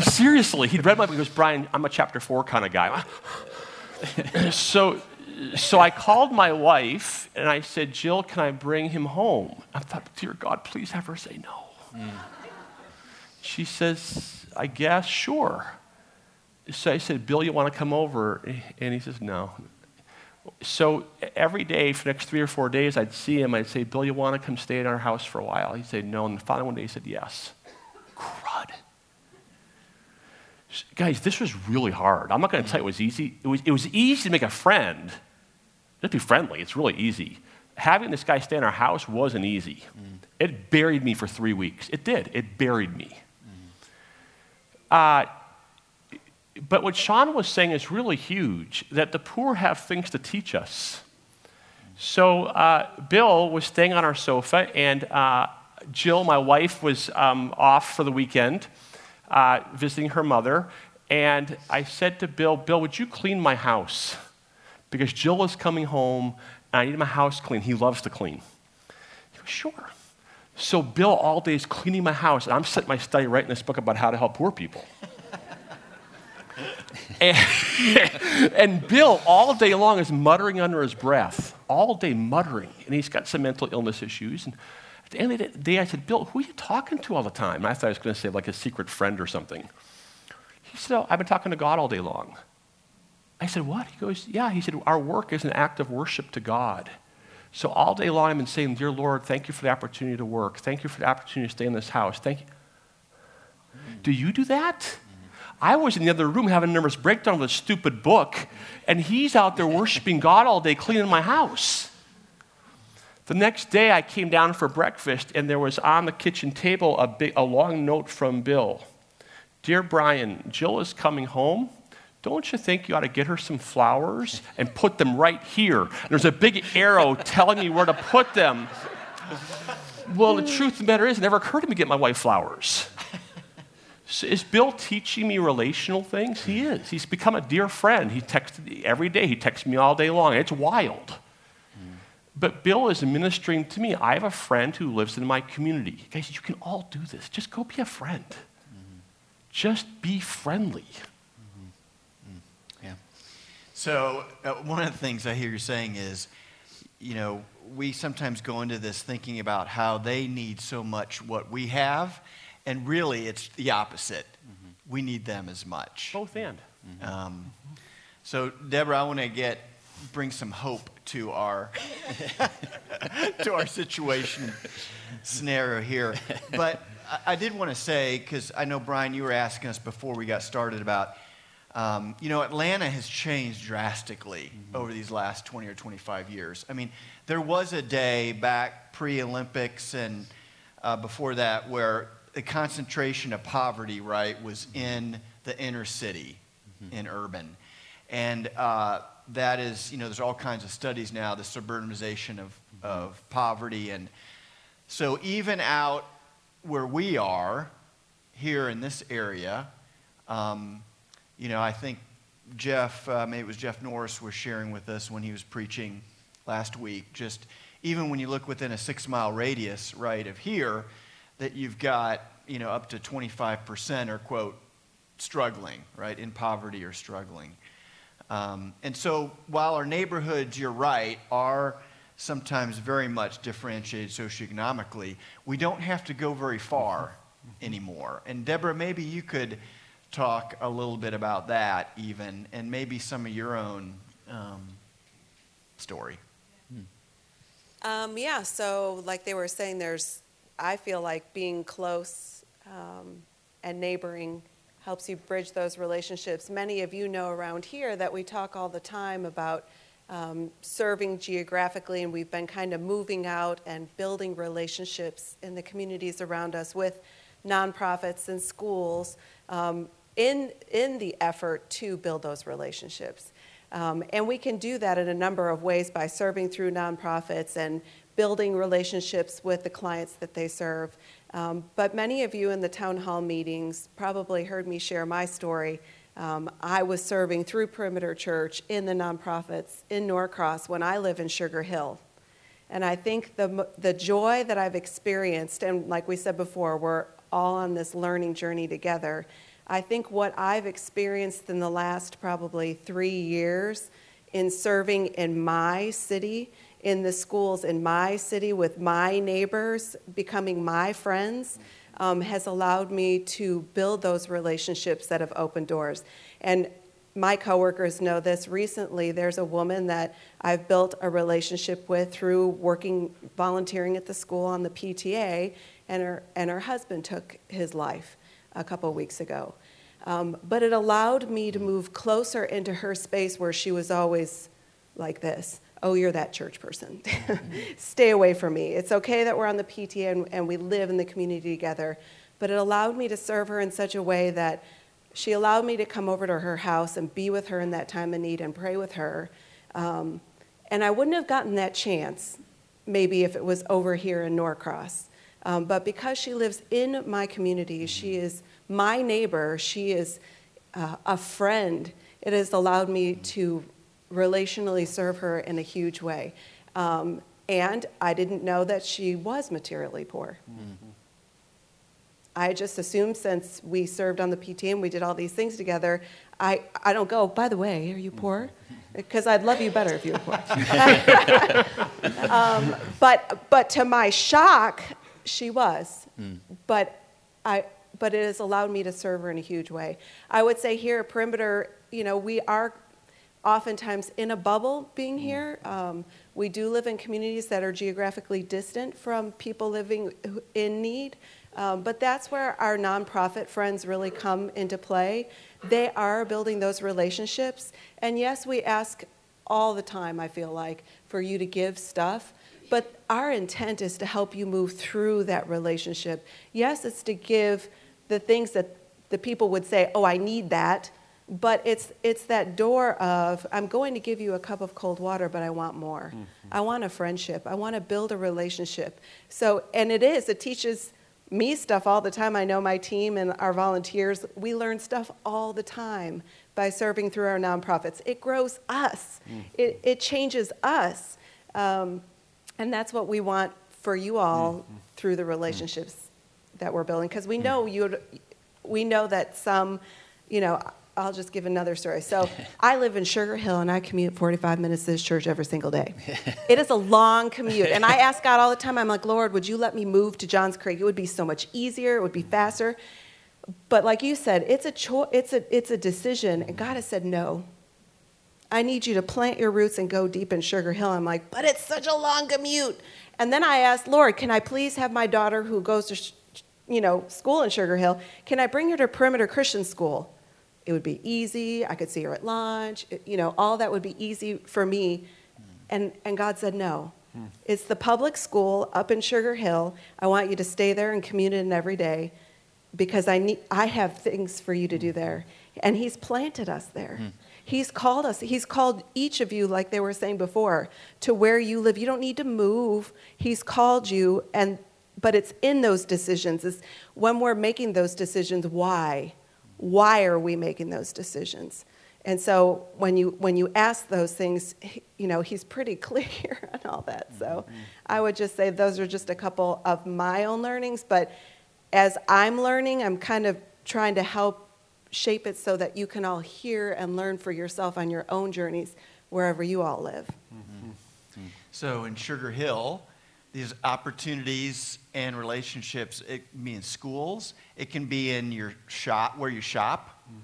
Seriously, he'd read my book. He goes, Brian, I'm a chapter four kind of guy. so, so I called my wife and I said, Jill, can I bring him home? I thought, dear God, please have her say no. She says, I guess, sure. So I said, Bill, you want to come over? And he says, no. So every day for the next three or four days, I'd see him. I'd say, Bill, you want to come stay at our house for a while? He'd say, no. And the following one day, he said, yes. Crud. Guys, this was really hard. I'm not going to tell you it was easy. It was, it was easy to make a friend. Just be friendly. It's really easy. Having this guy stay in our house wasn't easy. It buried me for three weeks. It did. It buried me. Uh, but what Sean was saying is really huge that the poor have things to teach us. So, uh, Bill was staying on our sofa, and uh, Jill, my wife, was um, off for the weekend uh, visiting her mother. And I said to Bill, Bill, would you clean my house? Because Jill is coming home, and I need my house clean. He loves to clean. He goes, Sure. So, Bill all day is cleaning my house, and I'm sitting in my study writing this book about how to help poor people. And, Bill, all day long, is muttering under his breath, all day muttering. And he's got some mental illness issues. And at the end of the day, I said, Bill, who are you talking to all the time? I thought I was going to say, like a secret friend or something. He said, oh, I've been talking to God all day long. I said, What? He goes, Yeah. He said, Our work is an act of worship to God. So all day long, I've been saying, Dear Lord, thank you for the opportunity to work. Thank you for the opportunity to stay in this house. Thank you. Do you do that? I was in the other room having a nervous breakdown with a stupid book, and he's out there worshiping God all day, cleaning my house. The next day, I came down for breakfast, and there was on the kitchen table a, big, a long note from Bill Dear Brian, Jill is coming home. Don't you think you ought to get her some flowers and put them right here? There's a big arrow telling me where to put them. Well, the truth of the matter is, it never occurred to me to get my wife flowers. So is Bill teaching me relational things? He is. He's become a dear friend. He texts every day. He texts me all day long. It's wild. But Bill is ministering to me. I have a friend who lives in my community. Guys, you can all do this. Just go be a friend. Just be friendly. Yeah. So, uh, one of the things I hear you saying is, you know, we sometimes go into this thinking about how they need so much what we have, and really it's the opposite. We need them as much. Both and. Um, so, Deborah, I want to get bring some hope to our to our situation scenario here. But I, I did want to say because I know Brian, you were asking us before we got started about. Um, you know, Atlanta has changed drastically over these last 20 or 25 years. I mean, there was a day back pre Olympics and uh, before that where the concentration of poverty, right, was in the inner city, in urban. And uh, that is, you know, there's all kinds of studies now, the suburbanization of, of poverty. And so even out where we are, here in this area, um, you know, I think Jeff, uh, maybe it was Jeff Norris, was sharing with us when he was preaching last week. Just even when you look within a six mile radius, right, of here, that you've got, you know, up to 25% are, quote, struggling, right, in poverty or struggling. Um, and so while our neighborhoods, you're right, are sometimes very much differentiated socioeconomically, we don't have to go very far anymore. And Deborah, maybe you could talk a little bit about that even, and maybe some of your own um, story. Um, yeah, so like they were saying, there's, I feel like being close um, and neighboring helps you bridge those relationships. Many of you know around here that we talk all the time about um, serving geographically, and we've been kind of moving out and building relationships in the communities around us with nonprofits and schools um, in, in the effort to build those relationships. Um, and we can do that in a number of ways by serving through nonprofits and building relationships with the clients that they serve. Um, but many of you in the town hall meetings probably heard me share my story um, I was serving through Perimeter Church in the nonprofits in Norcross when I live in Sugar Hill. And I think the, the joy that I've experienced, and like we said before, we're all on this learning journey together. I think what I've experienced in the last probably three years in serving in my city, in the schools in my city with my neighbors, becoming my friends um, has allowed me to build those relationships that have opened doors. And my coworkers know this. Recently, there's a woman that I've built a relationship with through working, volunteering at the school on the PTA, and her, and her husband took his life a couple weeks ago. Um, but it allowed me to move closer into her space where she was always like this oh, you're that church person. Stay away from me. It's okay that we're on the PTA and, and, we live in the community together. But it allowed me to serve her in such a way that she allowed me to come over to her house and be with her in that time of need and pray with her. Um, and I wouldn't have gotten that chance maybe if it was over here in Norcross. Um, but because she lives in my community, she is my neighbor, she is uh, a friend, it has allowed me to relationally serve her in a huge way. Um, and I didn't know that she was materially poor. Mm-hmm. I just assumed since we served on the PTA and we did all these things together, I, I don't go, by the way, are you poor? Because I'd love you better if you were poor. um, but, but to my shock, she was. Mm. But, I, but it has allowed me to serve her in a huge way. I would say here at Perimeter, you know, we are oftentimes in a bubble being mm. here. Um, we do live in communities that are geographically distant from people living in need. Um, but that's where our nonprofit friends really come into play. They are building those relationships. And yes, we ask all the time, I feel like, for you to give stuff. But our intent is to help you move through that relationship. Yes, it's to give the things that the people would say, oh, I need that but it's it's that door of i'm going to give you a cup of cold water but i want more mm-hmm. i want a friendship i want to build a relationship so and it is it teaches me stuff all the time i know my team and our volunteers we learn stuff all the time by serving through our nonprofits it grows us mm-hmm. it, it changes us um, and that's what we want for you all mm-hmm. through the relationships mm-hmm. that we're building because we mm. know you we know that some you know I'll just give another story. So I live in Sugar Hill and I commute 45 minutes to this church every single day. it is a long commute. And I ask God all the time, I'm like, Lord, would you let me move to Johns Creek? It would be so much easier, it would be faster. But like you said, it's a, cho- it's a, it's a decision. And God has said, no. I need you to plant your roots and go deep in Sugar Hill. I'm like, but it's such a long commute. And then I asked, Lord, can I please have my daughter who goes to, you know, school in Sugar Hill, can I bring her to Perimeter Christian School? It would be easy. I could see her at lunch. It, you know, all that would be easy for me. And, and God said, no. Hmm. It's the public school up in Sugar Hill. I want you to stay there and commute in every day because I, need, I have things for you to do there. And He's planted us there. Hmm. He's called us. He's called each of you, like they were saying before, to where you live. You don't need to move. He's called you, and but it's in those decisions. Is when we're making those decisions, why? Why are we making those decisions? And so when you when you ask those things, you know, he's pretty clear on all that. So mm-hmm. I would just say those are just a couple of my own learnings, but as I'm learning, I'm kind of trying to help shape it so that you can all hear and learn for yourself on your own journeys wherever you all live. Mm-hmm. So in Sugar Hill, these opportunities and relationships. It can be in schools. It can be in your shop where you shop. Mm-hmm.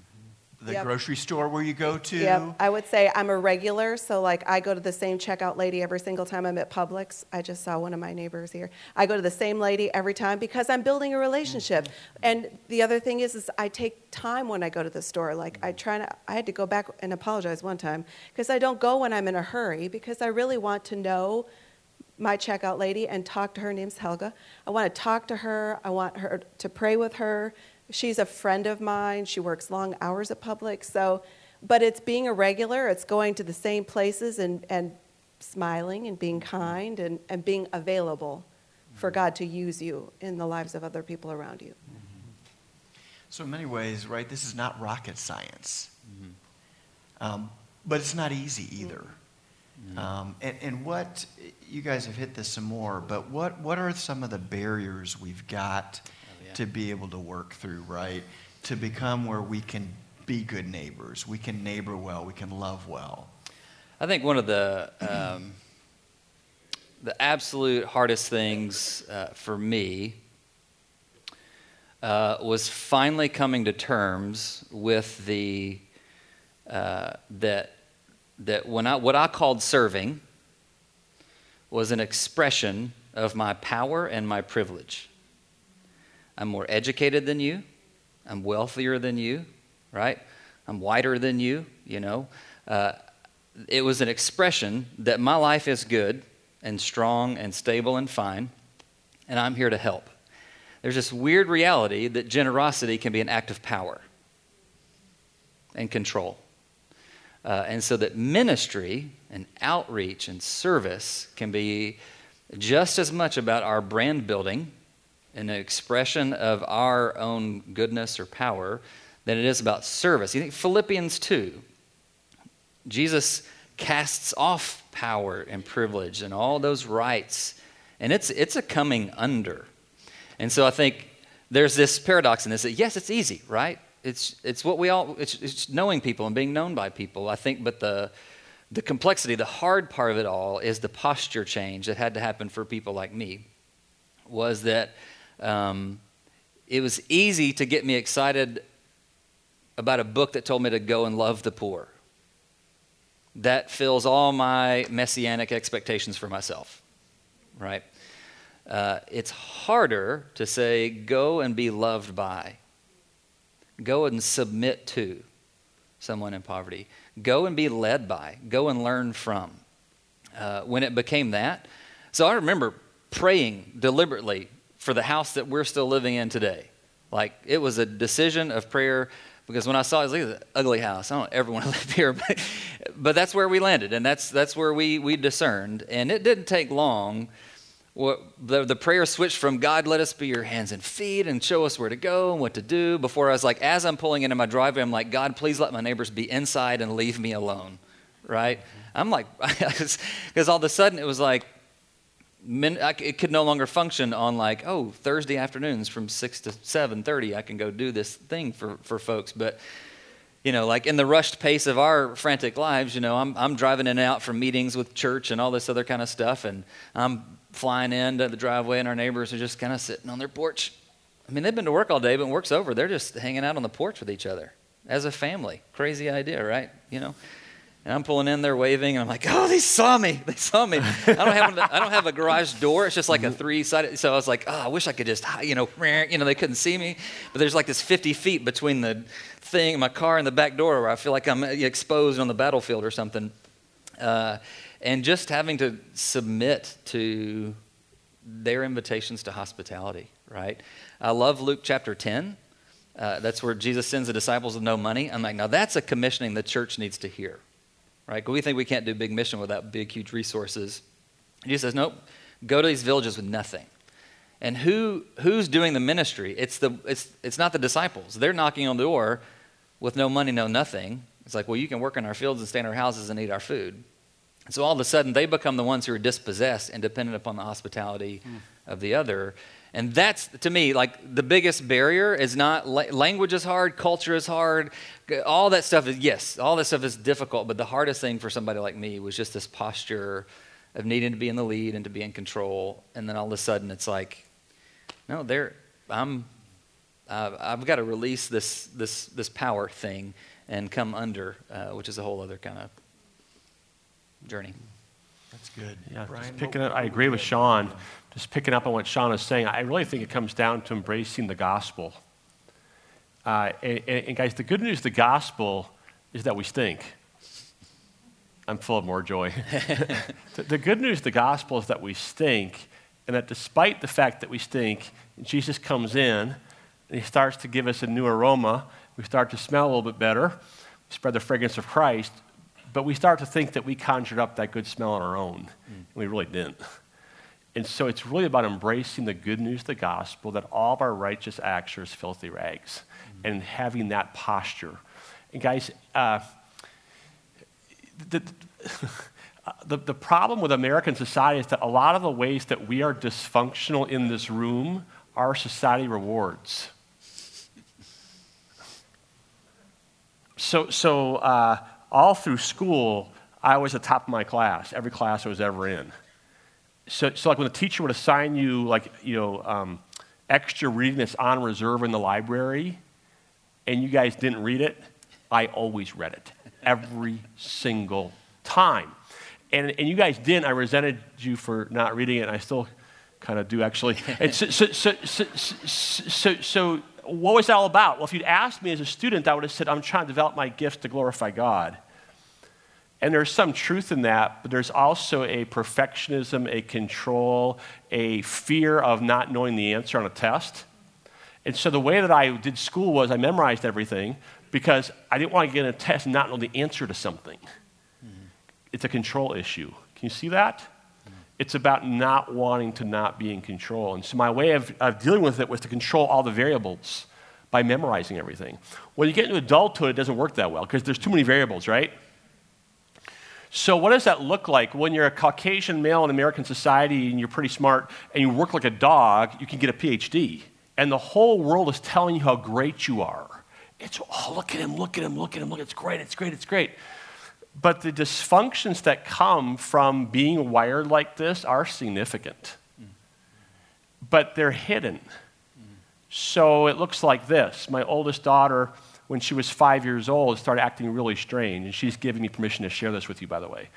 the Yep. grocery store where you go to. Yep, I would say I'm a regular, so like I go to the same checkout lady every single time I'm at Publix. I just saw one of my neighbors here. I go to the same lady every time because I'm building a relationship. And the other thing is, is I take time when I go to the store. Like I try to, I had to go back and apologize one time because I don't go when I'm in a hurry because I really want to know my checkout lady and talk to her. Her name's Helga. I want to talk to her. I want her to pray with her. She's a friend of mine. She works long hours at Publix. So, but it's being a regular. It's going to the same places and, and smiling and being kind and, and being available for God to use you in the lives of other people around you. Mm-hmm. So, in many ways, right, this is not rocket science. Mm-hmm. Um, but it's not easy either. Mm. Um, and, and what, you guys have hit this some more, but what, what are some of the barriers we've got yeah. to be able to work through, right? To become where we can be good neighbors, we can neighbor well, we can love well. I think one of the um, the absolute hardest things uh, for me uh, was finally coming to terms with the uh, that that when I what I called serving was an expression of my power and my privilege. I'm more educated than you. I'm wealthier than you, right? I'm whiter than you, you know. Uh, it was an expression that my life is good and strong and stable and fine, and I'm here to help. There's this weird reality that generosity can be an act of power and control. Uh, and so that ministry and outreach and service can be just as much about our brand building and an expression of our own goodness or power than it is about service. You think Philippians 2, Jesus casts off power and privilege and all those rights, and it's, it's a coming under. And so I think there's this paradox in this that yes, it's easy, right? It's, it's what we all, it's, it's knowing people and being known by people. I think, but the, the complexity, the hard part of it all is the posture change that had to happen for people like me. Was that um, it was easy to get me excited about a book that told me to go and love the poor. That fills all my messianic expectations for myself, right? Uh, it's harder to say, go and be loved by, go and submit to someone in poverty, go and be led by, go and learn from. Uh, when it became that, so I remember praying deliberately for the house that we're still living in today. Like it was a decision of prayer because when I saw it, look at the ugly house. I don't ever want to live here, but, but that's where we landed, and that's that's where we we discerned. And it didn't take long. The, the prayer switched from God, let us be your hands and feet and show us where to go and what to do. Before I was like, as I'm pulling into my driveway, I'm like, God, please let my neighbors be inside and leave me alone. Right? I'm like, because all of a sudden it was like, I, it could no longer function on like, oh, Thursday afternoons from 6 to 7.30, I can go do this thing for, for folks. But, you know, like in the rushed pace of our frantic lives, you know, I'm, I'm driving in and out from meetings with church and all this other kind of stuff, and I'm flying into the driveway, and our neighbors are just kind of sitting on their porch. I mean, they've been to work all day, but work's over, they're just hanging out on the porch with each other as a family. Crazy idea, right? You know? And I'm pulling in there waving, and I'm like, oh, they saw me. They saw me. I don't have, I don't have a garage door. It's just like a three-sided. So I was like, oh, I wish I could just, you know, you know, they couldn't see me. But there's like this 50 feet between the thing, my car, and the back door where I feel like I'm exposed on the battlefield or something. Uh, and just having to submit to their invitations to hospitality, right? I love Luke chapter 10. Uh, that's where Jesus sends the disciples with no money. I'm like, now that's a commissioning the church needs to hear, right? We think we can't do big mission without big, huge resources. And Jesus says, nope, go to these villages with nothing. And who, who's doing the ministry? It's, the, it's, it's not the disciples. They're knocking on the door with no money, no nothing. It's like, well, you can work in our fields and stay in our houses and eat our food. And so all of a sudden, they become the ones who are dispossessed and dependent upon the hospitality mm. of the other. And that's, to me, like the biggest barrier is not la- language is hard, culture is hard, all that stuff is, yes, all that stuff is difficult. But the hardest thing for somebody like me was just this posture of needing to be in the lead and to be in control. And then all of a sudden, it's like, no, there, I'm, uh, I've got to release this, this, this power thing and come under, uh, which is a whole other kind of journey. That's good. Yeah, Brian, just picking up, I agree with? Sean. Just picking up on what Sean is saying, I really think it comes down to embracing the gospel. Uh, and, and- and guys, the good news of the gospel is that we stink. I'm full of more joy. the, the good news of the gospel is that we stink, and that despite the fact that we stink, Jesus comes in and he starts to give us a new aroma. We start to smell a little bit better. We spread the fragrance of Christ, but we start to think that we conjured up that good smell on our own, and we really didn't. And so it's really about embracing the good news of the gospel that all of our righteous acts are as filthy rags and having that posture. And guys, uh, the, the, the problem with American society is that a lot of the ways that we are dysfunctional in this room, our society rewards. So, so uh, all through school, I was the top of my class, every class I was ever in. So, so like when the teacher would assign you like, you know, um, extra reading that's on reserve in the library, and you guys didn't read it, I always read it every single time. And, and you guys didn't. I resented you for not reading it, and I still kind of do actually. And so, so, so, so, so, so, what was that all about? Well, if you'd asked me as a student, I would have said, I'm trying to develop my gifts to glorify God. And there's some truth in that, but there's also a perfectionism, a control, a fear of not knowing the answer on a test. And so the way that I did school was I memorized everything because I didn't want to get in a test and not know the answer to something. Mm-hmm. It's a control issue. Can you see that? It's about not wanting to not be in control. And so my way of, of dealing with it was to control all the variables by memorizing everything. When you get into adulthood, it doesn't work that well because there's too many variables, right? So, what does that look like when you're a Caucasian male in American society and you're pretty smart and you work like a dog? You can get a PhD, and the whole world is telling you how great you are. It's, oh, look at him, look at him, look at him, look, it's great, it's great, it's great. But the dysfunctions that come from being wired like this are significant, but they're hidden. So, it looks like this My oldest daughter when she was five years old, started acting really strange. And she's giving me permission to share this with you, by the way.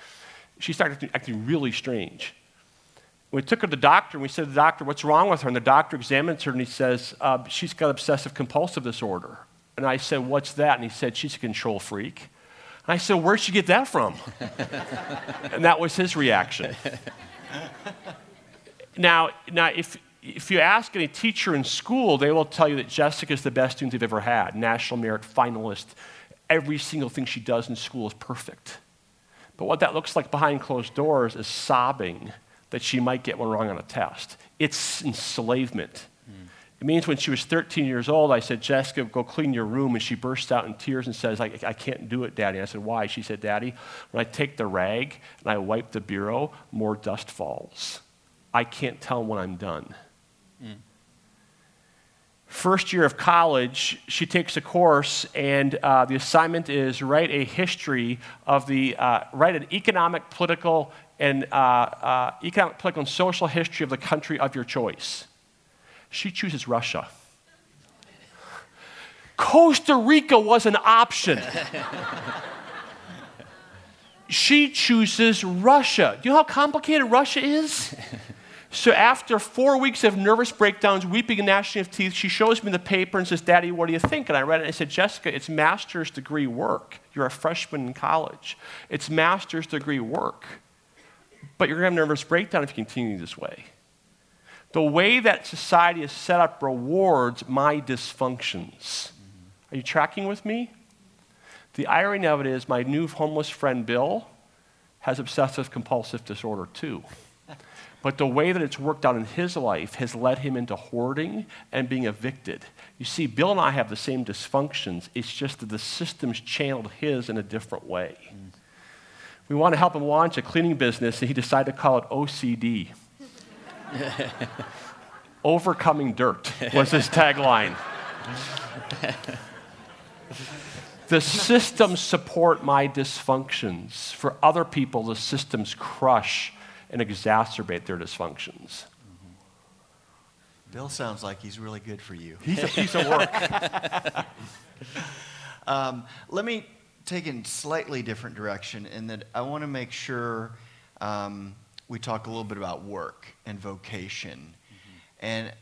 She started acting, really strange. We took her to the doctor and we said to the doctor, What's wrong with her? And the doctor examines her and he says, uh, She's got obsessive compulsive disorder. And I said, What's that? And he said, She's a control freak. And I said, Where'd you get that from? and that was his reaction. now, now if, if you ask any teacher in school, they will tell you that Jessica is the best student they've ever had, national merit finalist. Every single thing she does in school is perfect. But what that looks like behind closed doors is sobbing that she might get one wrong on a test. It's enslavement. It means when she was 13 years old, I said, Jessica, go clean your room. And she bursts out in tears and says, I, I can't do it, Daddy. I said, Why? She said, Daddy, when I take the rag and I wipe the bureau, more dust falls. I can't tell when I'm done. First year of college, she takes a course, and uh, the assignment is write a history of the, uh, write an economic, political, and uh, uh, economic, political, and social history of the country of your choice. She chooses Russia. Costa Rica was an option. she chooses Russia. Do you know how complicated Russia is? So after four weeks of nervous breakdowns, weeping and gnashing of teeth, she shows me the paper and says, Daddy, what do you think? And I read it and I said, Jessica, it's master's degree work. You're a freshman in college. It's master's degree work. But you're going to have a nervous breakdown if you continue this way. The way that society is set up rewards my dysfunctions. Are you tracking with me? The irony of it is, my new homeless friend Bill has obsessive compulsive disorder too. But the way that it's worked out in his life has led him into hoarding and being evicted. You see, Bill and I have the same dysfunctions. It's just that the system's channeled his in a different way. We want to help him launch a cleaning business, and he decided to call it OCD. Overcoming dirt was his tagline. the systems support my dysfunctions. For other people, the systems crush and exacerbate their dysfunctions. Bill sounds like he's really good for you. He's a piece of work. Um, let me take a slightly different direction in that I want to make sure um, we talk a little bit about work and vocation. Mm-hmm. And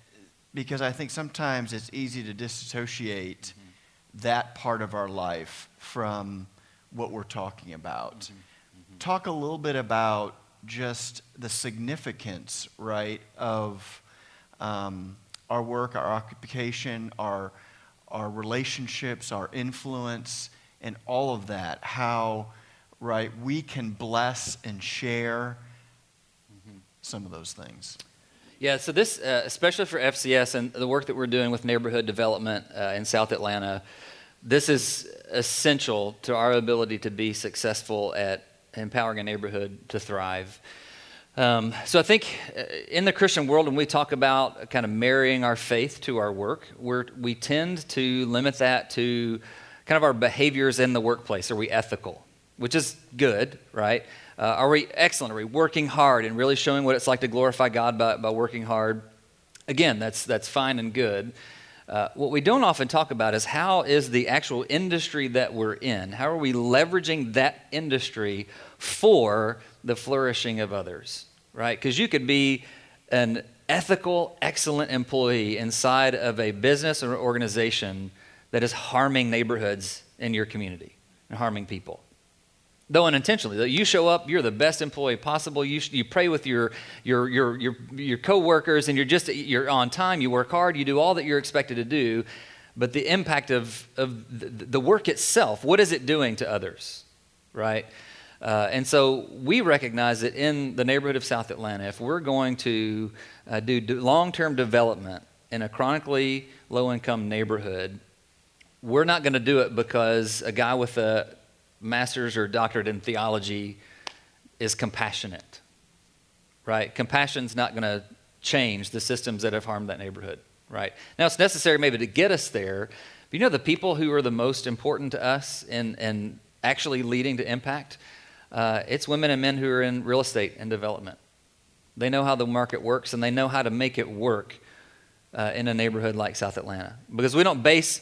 because I think sometimes it's easy to disassociate mm-hmm. that part of our life from what we're talking about. Mm-hmm. mm-hmm. Talk a little bit about just the significance, right, of um, our work, our occupation, our, our relationships, our influence, and all of that. How, right, we can bless and share. Some of those things. Yeah, so this, uh, especially for FCS and the work that we're doing with neighborhood development uh, in South Atlanta, this is essential to our ability to be successful at empowering a neighborhood to thrive. Um, so I think uh, in the Christian world, when we talk about kind of marrying our faith to our work, we we tend to limit that to kind of our behaviors in the workplace. Are we ethical? Which is good, right? Uh, are we excellent? Are we working hard and really showing what it's like to glorify God by, by working hard? Again, that's, that's fine and good. Uh, what we don't often talk about is how is the actual industry that we're in, how are we leveraging that industry for the flourishing of others? right? Because you could be an ethical, excellent employee inside of a business or organization that is harming neighborhoods in your community and harming people. Though unintentionally, you show up, you're the best employee possible. You, you pray with your, your, your, your, your coworkers, and you're just you're on time. You work hard. You do all that you're expected to do. But the impact of, of the work itself, what is it doing to others, right? Uh, and so we recognize that in the neighborhood of South Atlanta, if we're going to uh, do, do long term development in a chronically low income neighborhood, we're not going to do it because a guy with a master's or doctorate in theology is compassionate, right? Compassion's not going to change the systems that have harmed that neighborhood, right? Now, it's necessary maybe to get us there, but you know the people who are the most important to us in, in actually leading to impact? Uh, it's women and men who are in real estate and development. They know how the market works and they know how to make it work uh, in a neighborhood like South Atlanta. Because we don't base,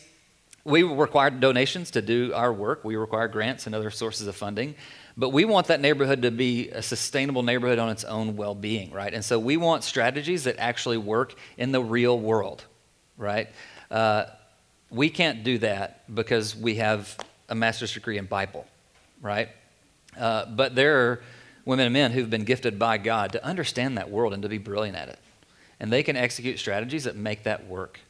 we require donations to do our work, we require grants and other sources of funding. But we want that neighborhood to be a sustainable neighborhood on its own well being, right? And so we want strategies that actually work in the real world, right? Uh, we can't do that because we have a master's degree in Bible, right? Uh, but there are women and men who've been gifted by God to understand that world and to be brilliant at it. And they can execute strategies that make that work.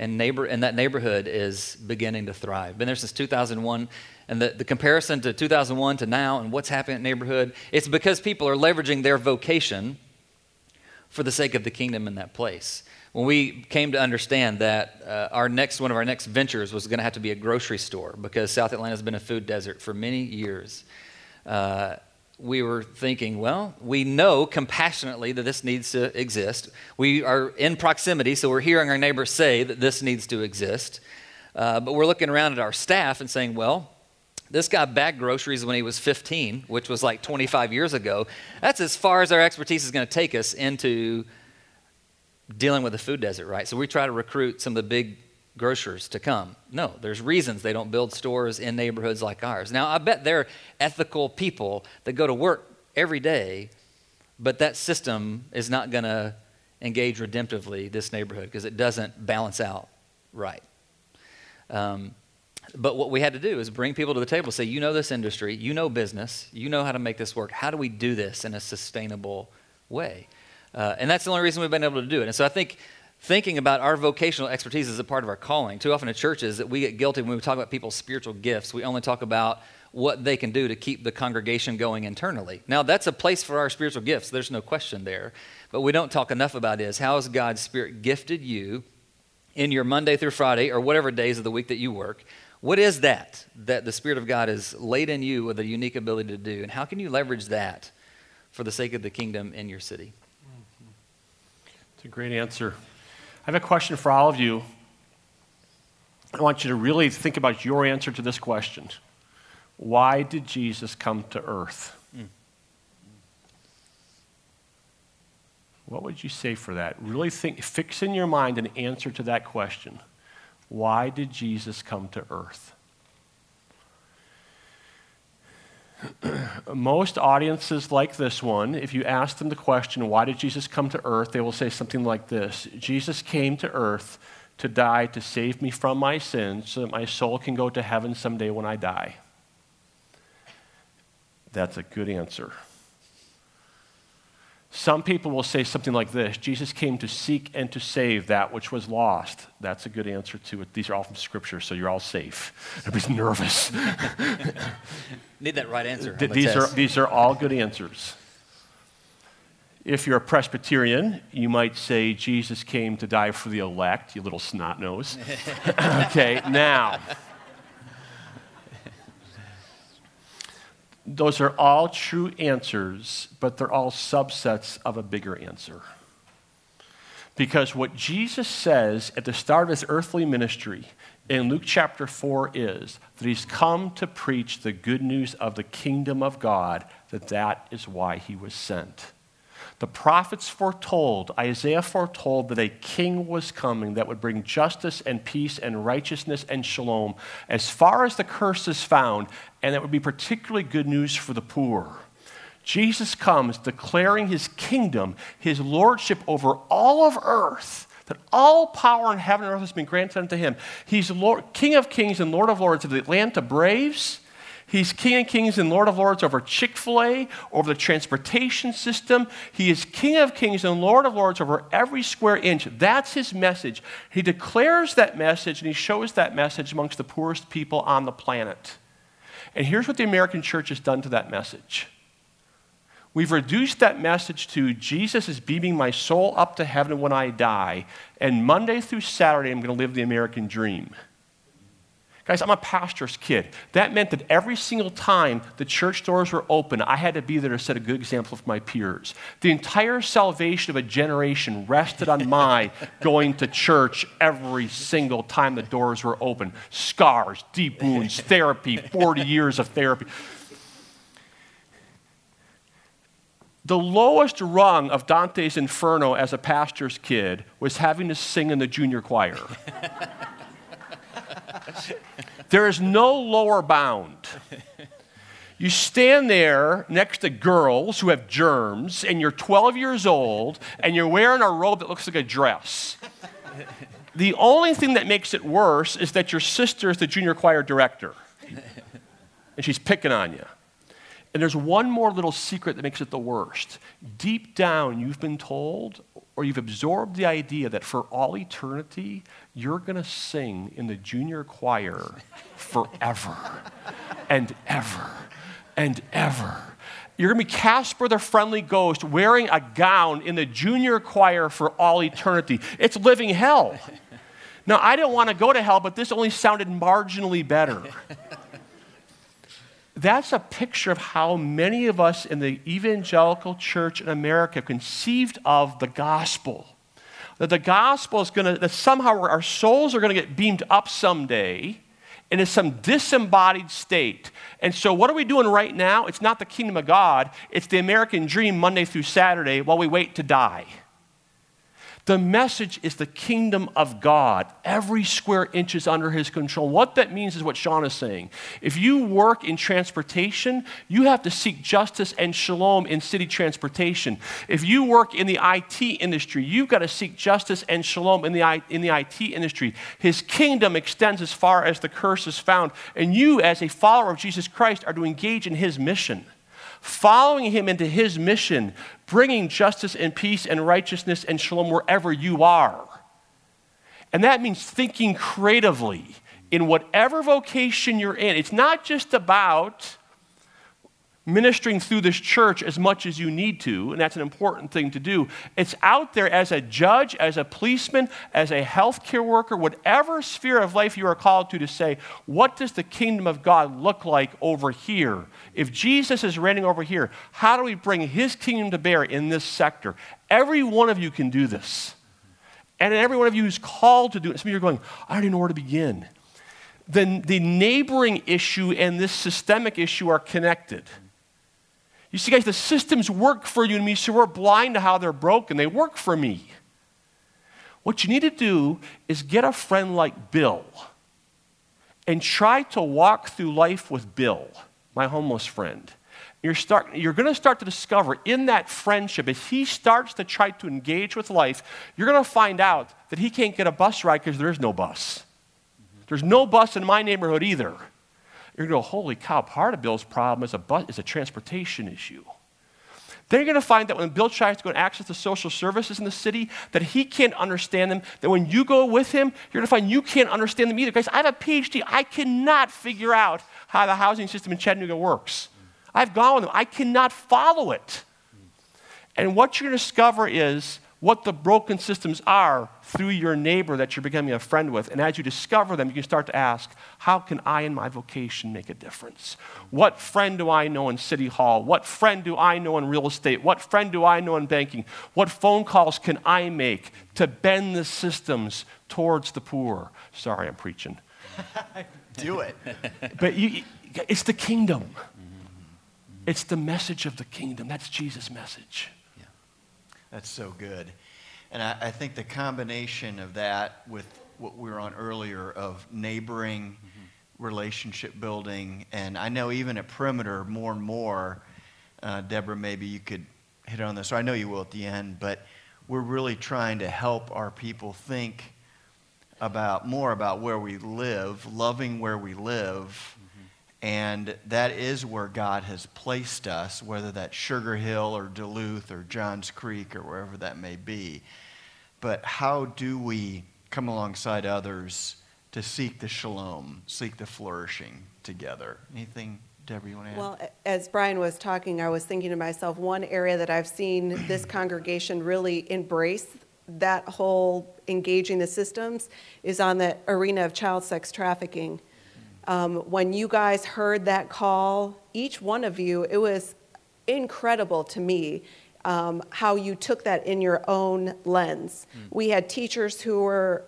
And, neighbor, and that neighborhood is beginning to thrive. Been there since 2001. And the, the comparison to 2001 to now and what's happening in neighborhood, it's because people are leveraging their vocation for the sake of the kingdom in that place. When we came to understand that uh, our next one of our next ventures was going to have to be a grocery store because South Atlanta has been a food desert for many years uh, we were thinking, well, we know compassionately that this needs to exist. We are in proximity, so we're hearing our neighbors say that this needs to exist. Uh, but we're looking around at our staff and saying, well, this guy bagged groceries when he was 15, which was like 25 years ago. That's as far as our expertise is going to take us into dealing with the food desert, right? So we try to recruit some of the big grocers to come. No, there's reasons they don't build stores in neighborhoods like ours. Now, I bet they're ethical people that go to work every day, but that system is not going to engage redemptively this neighborhood because it doesn't balance out right. Um, but what we had to do is bring people to the table, say, you know this industry, you know business, you know how to make this work. How do we do this in a sustainable way? Uh, and that's the only reason we've been able to do it. And so I think thinking about our vocational expertise as a part of our calling. Too often in churches that we get guilty when we talk about people's spiritual gifts, we only talk about what they can do to keep the congregation going internally. Now, that's a place for our spiritual gifts. There's no question there. But we don't talk enough about is how has God's Spirit gifted you in your Monday through Friday or whatever days of the week that you work? What is that that the Spirit of God has laid in you with a unique ability to do? And how can you leverage that for the sake of the kingdom in your city? It's a great answer. I have a question for all of you. I want you to really think about your answer to this question Why did Jesus come to earth? What would you say for that? Really think, fix in your mind an answer to that question. Why did Jesus come to earth? Most audiences like this one, if you ask them the question, why did Jesus come to earth, they will say something like this Jesus came to earth to die to save me from my sins so that my soul can go to heaven someday when I die. That's a good answer. Some people will say something like this Jesus came to seek and to save that which was lost. That's a good answer to it. These are all from Scripture, so you're all safe. Everybody's nervous. Need that right answer. these, are, these are all good answers. If you're a Presbyterian, you might say Jesus came to die for the elect, you little snot nose. okay, now. Those are all true answers, but they're all subsets of a bigger answer. Because what Jesus says at the start of his earthly ministry in Luke chapter 4 is that he's come to preach the good news of the kingdom of God, that that is why he was sent. The prophets foretold, Isaiah foretold that a king was coming that would bring justice and peace and righteousness and shalom as far as the curse is found, and that would be particularly good news for the poor. Jesus comes declaring his kingdom, his lordship over all of earth, that all power in heaven and earth has been granted unto him. He's Lord, King of kings and Lord of lords of the Atlanta Braves He's King of Kings and Lord of Lords over Chick fil A, over the transportation system. He is King of Kings and Lord of Lords over every square inch. That's his message. He declares that message and he shows that message amongst the poorest people on the planet. And here's what the American church has done to that message. We've reduced that message to Jesus is beaming my soul up to heaven when I die, and Monday through Saturday I'm going to live the American dream. Guys, I'm a pastor's kid. That meant that every single time the church doors were open, I had to be there to set a good example for my peers. The entire salvation of a generation rested on my going to church every single time the doors were open. Scars, deep wounds, therapy, 40 years of therapy. The lowest rung of Dante's Inferno as a pastor's kid was having to sing in the junior choir. there is no lower bound. You stand there next to girls who have germs, and you're 12 years old, and you're wearing a robe that looks like a dress. The only thing that makes it worse is that your sister is the junior choir director, and she's picking on you. And there's one more little secret that makes it the worst. Deep down, you've been told or you've absorbed the idea that for all eternity, you're going to sing in the junior choir forever and ever and ever. You're going to be Casper the Friendly Ghost wearing a gown in the junior choir for all eternity. It's living hell. Now, I didn't want to go to hell, but this only sounded marginally better that's a picture of how many of us in the evangelical church in America conceived of the gospel. That the gospel is going to, that somehow our souls are going to get beamed up someday in some disembodied state. And so, what are we doing right now? It's not the kingdom of God, it's the American dream Monday through Saturday while we wait to die. The message is the kingdom of God. Every square inch is under his control. What that means is what Sean is saying. If you work in transportation, you have to seek justice and shalom in city transportation. If you work in the IT industry, you've got to seek justice and shalom in the, in the IT industry. His kingdom extends as far as the curse is found. And you, as a follower of Jesus Christ, are to engage in his mission following him into his mission, bringing justice and peace and righteousness and shalom wherever you are. And that means thinking creatively in whatever vocation you're in. It's not just about ministering through this church as much as you need to, and that's an important thing to do. It's out there as a judge, as a policeman, as a healthcare worker, whatever sphere of life you are called to, to say, what does the kingdom of God look like over here? If Jesus is reigning over here, how do we bring his kingdom to bear in this sector? Every one of you can do this. And every one of you is called to do it. Some of you are going, I don't even know where to begin. The, the neighboring issue and this systemic issue are connected. You see, guys, the systems work for you and me, so we're blind to how they're broken. They work for me. What you need to do is get a friend like Bill and try to walk through life with Bill. my homeless friend. You're, start, you're going to start to discover in that friendship, as he starts to try to engage with life, you're going to find out that he can't get a bus ride because there is no bus. There's no bus in my neighborhood either. You're going to go, holy cow, part of Bill's problem is a, bus, is a transportation issue. Then you're going to find that when Bill tries to go and access the social services in the city, that he can't understand them. That when you go with him, you're going to find you can't understand them either. Guys, I have a PhD. I cannot figure out how the housing system in Chattanooga works. I've gone with them. I cannot follow it. And what you're going to discover is what the broken systems are through your neighbor that you're becoming a friend with. And as you discover them, you can start to ask, how can I in my vocation make a difference? What friend do I know in City Hall? What friend do I know in real estate? What friend do I know in banking? What phone calls can I make to bend the systems towards the poor? Sorry, I'm preaching. Do it. but you, it's the kingdom. It's the message of the kingdom. That's Jesus' message. That's so good. And I, I, think the combination of that with what we were on earlier of neighboring, mm-hmm. relationship building, and I know even at Perimeter more and more, uh, Deborah, maybe you could hit on this, or I know you will at the end, but we're really trying to help our people think about more about where we live, loving where we live, and that is where God has placed us, whether that's Sugar Hill or Duluth or Johns Creek or wherever that may be. But how do we come alongside others to seek the shalom, seek the flourishing together? Anything, Deborah, you want to add? Well, as Brian was talking, I was thinking to myself, one area that I've seen this congregation really embrace that whole engaging the systems is on the arena of child sex trafficking um, when you guys heard that call, each one of you, it was incredible to me um, how you took that in your own lens. Mm. We had teachers who were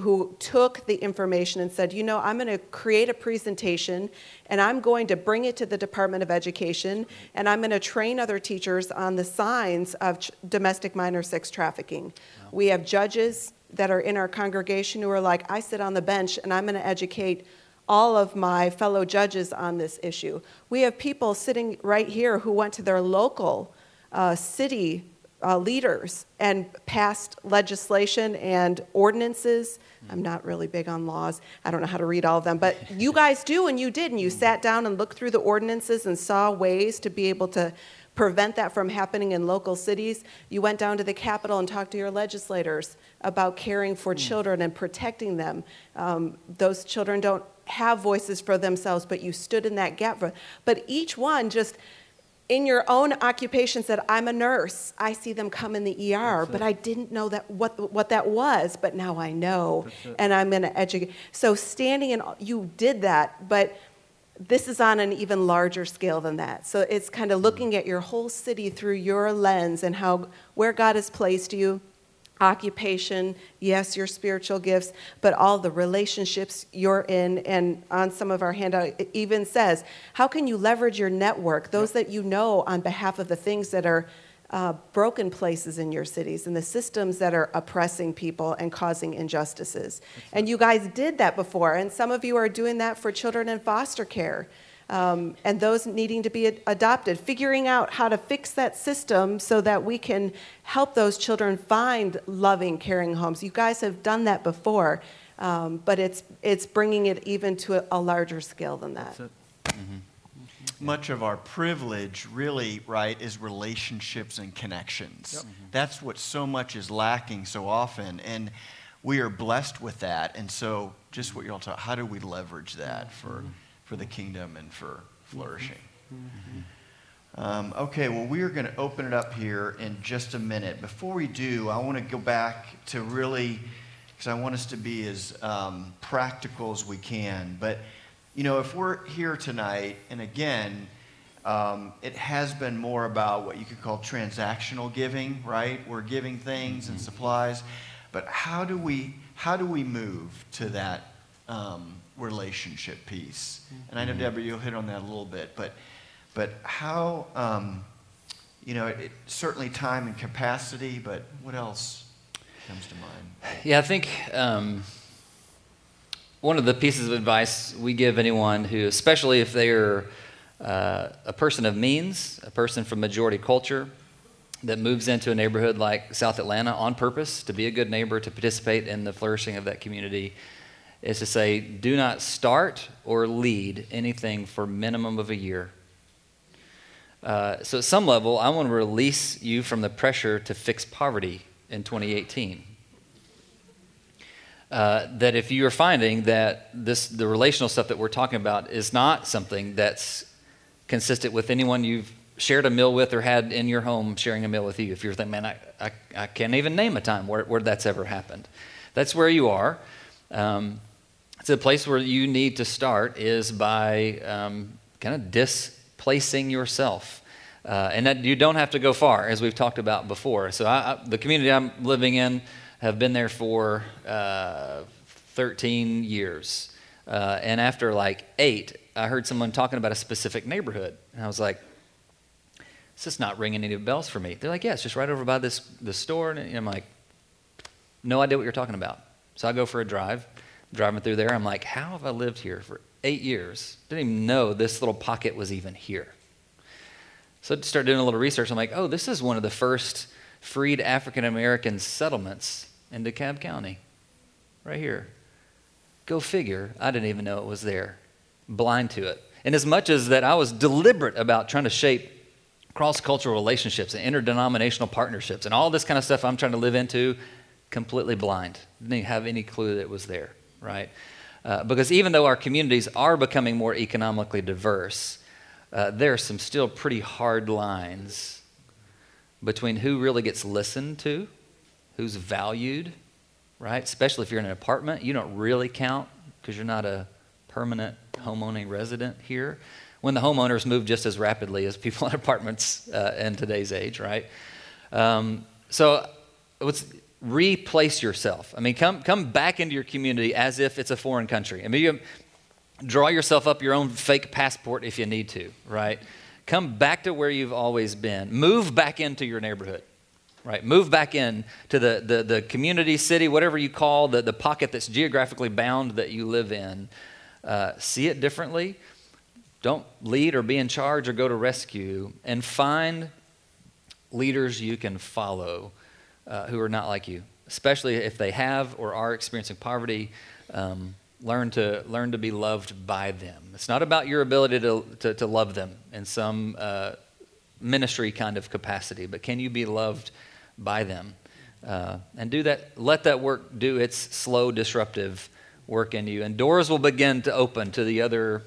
who took the information and said, you know, I'm going to create a presentation and I'm going to bring it to the Department of Education and I'm going to train other teachers on the signs of ch- domestic minor sex trafficking. Wow. We have judges that are in our congregation who are like, I sit on the bench and I'm going to educate all of my fellow judges on this issue. We have people sitting right here who went to their local uh, city uh, leaders and passed legislation and ordinances. I'm not really big on laws. I don't know how to read all of them, but you guys do, and you did, and you sat down and looked through the ordinances and saw ways to be able to prevent that from happening in local cities. You went down to the Capitol and talked to your legislators about caring for mm. children and protecting them. Um, those children don't have voices for themselves, but you stood in that gap for. But each one just in your own occupation said, "I'm a nurse. I see them come in the ER, but I didn't know that what what that was, but now I know, and I'm going to educate." So standing in, you did that, but this is on an even larger scale than that. So it's kind of looking at your whole city through your lens and how where God has placed you occupation, yes, your spiritual gifts, but all the relationships you're in. And on some of our handout, it even says, how can you leverage your network, those that you know, on behalf of the things that are uh, broken places in your cities and the systems that are oppressing people and causing injustices. And you guys did that before, and some of you are doing that for children in foster care um, and those needing to be ad- adopted, figuring out how to fix that system so that we can help those children find loving, caring homes. You guys have done that before, um, but it's, it's bringing it even to a, a larger scale than that. Mm-hmm. Much of our privilege, really, right, is relationships and connections. Yep. Mm-hmm. That's what so much is lacking so often. And we are blessed with that. And so, just what you're all talking how do we leverage that for. Mm-hmm for the kingdom and for flourishing. Mm-hmm. Um, okay, well, we are going to open it up here in just a minute. Before we do, I want to go back to really, because I want us to be as um, practical as we can. But, you know, if we're here tonight, and again, um, it has been more about what you could call transactional giving, right? We're giving things and mm-hmm. supplies, but how do we how do we move to that um, relationship piece. And I know, mm-hmm. Deborah, you'll hit on that a little bit, but, but how, um, you know, it, certainly time and capacity, but what else comes to mind? Yeah, I think um, one of the pieces of advice we give anyone who, especially if they're uh, a person of means, a person from majority culture that moves into a neighborhood like South Atlanta on purpose to be a good neighbor, to participate in the flourishing of that community, is to say, do not start or lead anything for minimum of a year. Uh, so at some level, I want to release you from the pressure to fix poverty in 2018. Uh, that if you are finding that this the relational stuff that we're talking about is not something that's consistent with anyone you've shared a meal with or had in your home sharing a meal with you. If you're thinking, man, I, I, I can't even name a time where, where that's ever happened. That's where you are. Um, it's a place where you need to start is by um, kind of displacing yourself. Uh, and that you don't have to go far, as we've talked about before. So I, I, the community I'm living in have been there for uh, 13 years. Uh, and after like eight, I heard someone talking about a specific neighborhood. And I was like, it's just not ringing any bells for me. They're like, yeah, it's just right over by this, this store. And I'm like, no idea what you're talking about. So I go for a drive, driving through there. I'm like, how have I lived here for eight years? Didn't even know this little pocket was even here. So I started doing a little research. I'm like, oh, this is one of the first freed African American settlements in DeKalb County, right here. Go figure. I didn't even know it was there. Blind to it. And as much as that I was deliberate about trying to shape cross cultural relationships and interdenominational partnerships and all this kind of stuff I'm trying to live into, completely blind. Didn't have any clue that it was there, right? Uh, because even though our communities are becoming more economically diverse, uh, there are some still pretty hard lines between who really gets listened to, who's valued, right? Especially if you're in an apartment, you don't really count because you're not a permanent homeowning resident here when the homeowners move just as rapidly as people in apartments uh, in today's age, right? Um, so let's replace yourself. I mean, come, come back into your community as if it's a foreign country. I mean, you draw yourself up your own fake passport if you need to, right? Come back to where you've always been. Move back into your neighborhood, right? Move back in to the, the, the community, city, whatever you call the, the pocket that's geographically bound that you live in. Uh, see it differently don't lead or be in charge or go to rescue, and find leaders you can follow uh, who are not like you, especially if they have or are experiencing poverty. Um, learn to learn to be loved by them. It's not about your ability to to, to love them in some uh, ministry kind of capacity, but can you be loved by them? Uh, and do that. Let that work do its slow, disruptive work in you, and doors will begin to open to the other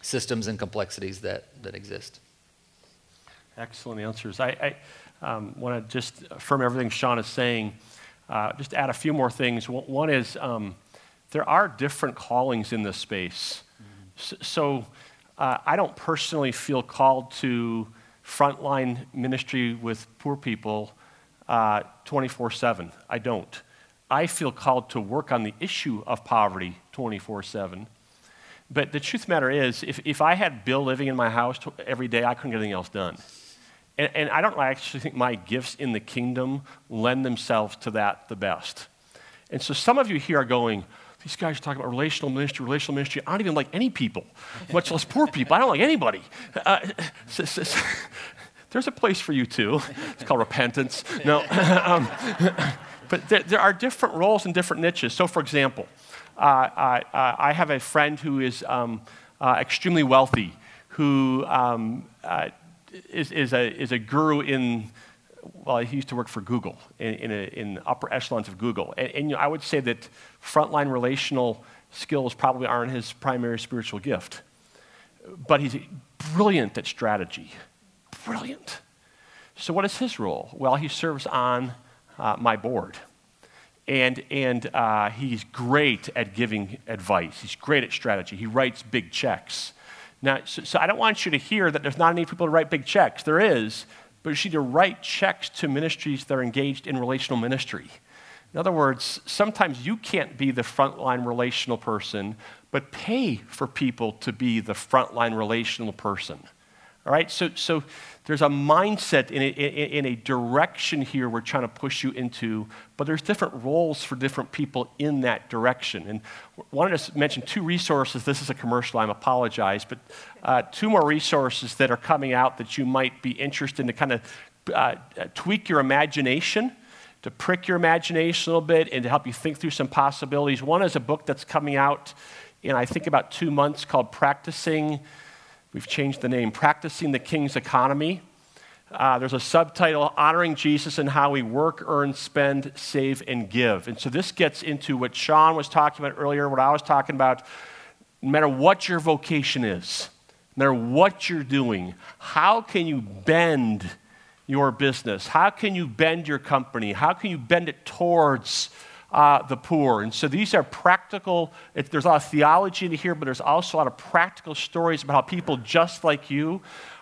systems and complexities that, that exist. Excellent answers. I, I um, want to just affirm everything Sean is saying. Uh, just add a few more things. One is um, there are different callings in this space. Mm-hmm. So, uh, I don't personally feel called to frontline ministry with poor people uh, 24 7. I don't. I feel called to work on the issue of poverty 24 7. But the truth the matter is, if, if I had Bill living in my house every day, I couldn't get anything else done. And, and I don't actually think my gifts in the kingdom lend themselves to that the best. And so some of you here are going, these guys are talking about relational ministry, relational ministry. I don't even like any people, much less poor people. I don't like anybody. Uh, there's a place for you too. It's called repentance. No, um, but there, there, are different roles and different niches. So, for example, uh, I have a friend who is um, uh, extremely wealthy, who um, uh, is, is, a, is a guru in, well, he used to work for Google, in, in, a, in upper echelons of Google. And, and you know, I would say that frontline relational skills probably aren't his primary spiritual gift. But he's brilliant at strategy. Brilliant. So, what is his role? Well, he serves on uh, my board. And, and uh, he's great at giving advice. He's great at strategy. He writes big checks. Now, so, so, I don't want you to hear that there's not any people to write big checks. There is, but you need to write checks to ministries that are engaged in relational ministry. In other words, sometimes you can't be the frontline relational person, but pay for people to be the frontline relational person. All right, so, so there's a mindset in a, in a direction here we're trying to push you into, but there's different roles for different people in that direction. And I wanted to mention two resources. This is a commercial, I apologize, but uh, two more resources that are coming out that you might be interested in to kind of uh, tweak your imagination to prick your imagination a little bit and to help you think through some possibilities. One is a book that's coming out in, I think, about two months called Practicing We've changed the name, Practicing the King's Economy. Uh, there's a subtitle, Honoring Jesus and How We Work, Earn, Spend, Save, and Give. And so this gets into what Sean was talking about earlier, what I was talking about. No matter what your vocation is, no matter what you're doing, how can you bend your business? How can you bend your company? How can you bend it towards uh, the poor. And so these are practical, it, there's a lot of theology in here, but there's also a lot of practical stories about how people just like you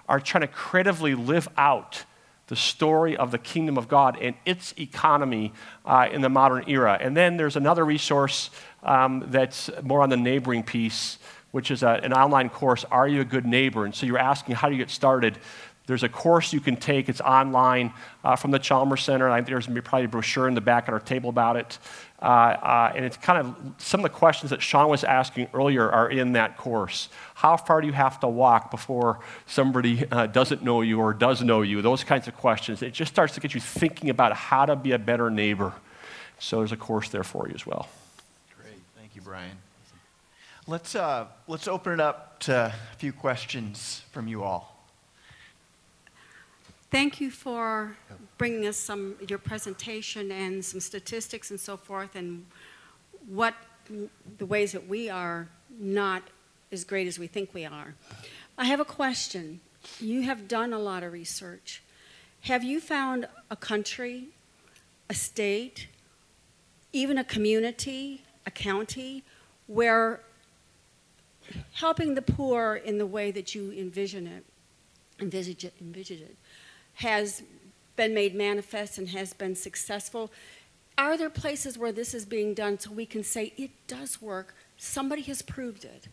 are trying to creatively live out the story of the kingdom of God and its economy uh, in the modern era. And then there's another resource um, that's more on the neighboring piece, which is a, an online course, Are You a Good Neighbor? And so you're asking, how do you get started? There's a course you can take. It's online uh, from the Chalmers Center. I think there's probably a brochure in the back at our table about it. Uh, uh, and it's kind of some of the questions that Sean was asking earlier are in that course. How far do you have to walk before somebody uh, doesn't know you or does know you? Those kinds of questions. It just starts to get you thinking about how to be a better neighbor. So there's a course there for you as well. Great. Thank you, Brian. Let's, uh, let's open it up to a few questions from you all. Thank you for bringing us some your presentation and some statistics and so forth, and what the ways that we are not as great as we think we are. I have a question. You have done a lot of research. Have you found a country, a state, even a community, a county, where helping the poor in the way that you envision it, envisage it, envisage it, has been made manifest and has been successful. Are there places where this is being done so we can say it does work? Somebody has proved it,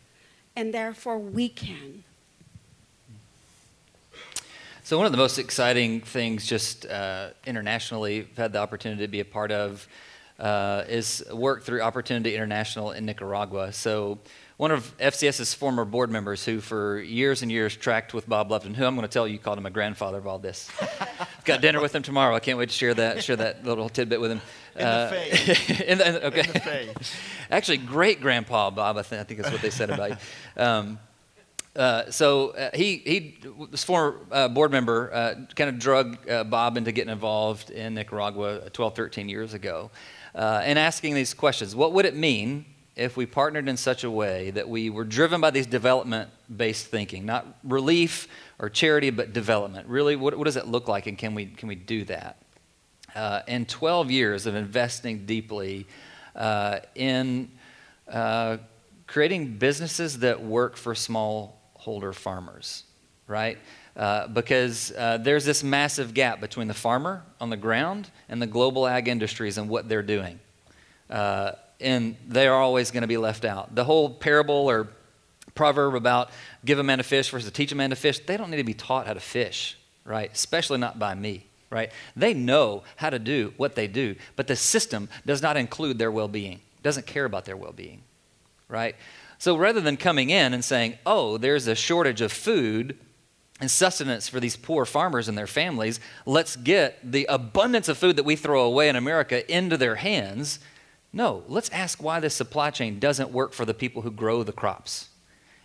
and therefore we can. So, one of the most exciting things, just uh, internationally, I've had the opportunity to be a part of, uh, is work through Opportunity International in Nicaragua. So, one of FCS's former board members who for years and years tracked with Bob Lupton, who I'm going to tell you called him a grandfather of all this. Got dinner with him tomorrow. I can't wait to share that, share that little tidbit with him. In uh, the faith. in the, okay. In the faith. Actually, great grandpa Bob, I think, I think that's what they said about you. Um, uh, so uh, he, he, this former uh, board member, uh, kind of drug uh, Bob into getting involved in Nicaragua 12, 13 years ago, uh, and asking these questions: What would it mean if we partnered in such a way that we were driven by these development based thinking, not relief or charity, but development. Really, what, what, does it look like, and can we, can we do that? Uh, in 12 years of investing deeply uh, in uh, creating businesses that work for smallholder farmers, right? Uh, because uh, there's this massive gap between the farmer on the ground and the global ag industries and what they're doing. Uh, and they are always going to be left out. The whole parable or proverb about give a man a fish versus teach a man to fish, they don't need to be taught how to fish, right? Especially not by me, right? They know how to do what they do, but the system does not include their well being, doesn't care about their well being, right? So rather than coming in and saying, oh, there's a shortage of food and sustenance for these poor farmers and their families, let's get the abundance of food that we throw away in America into their hands no, let's ask why this supply chain doesn't work for the people who grow the crops.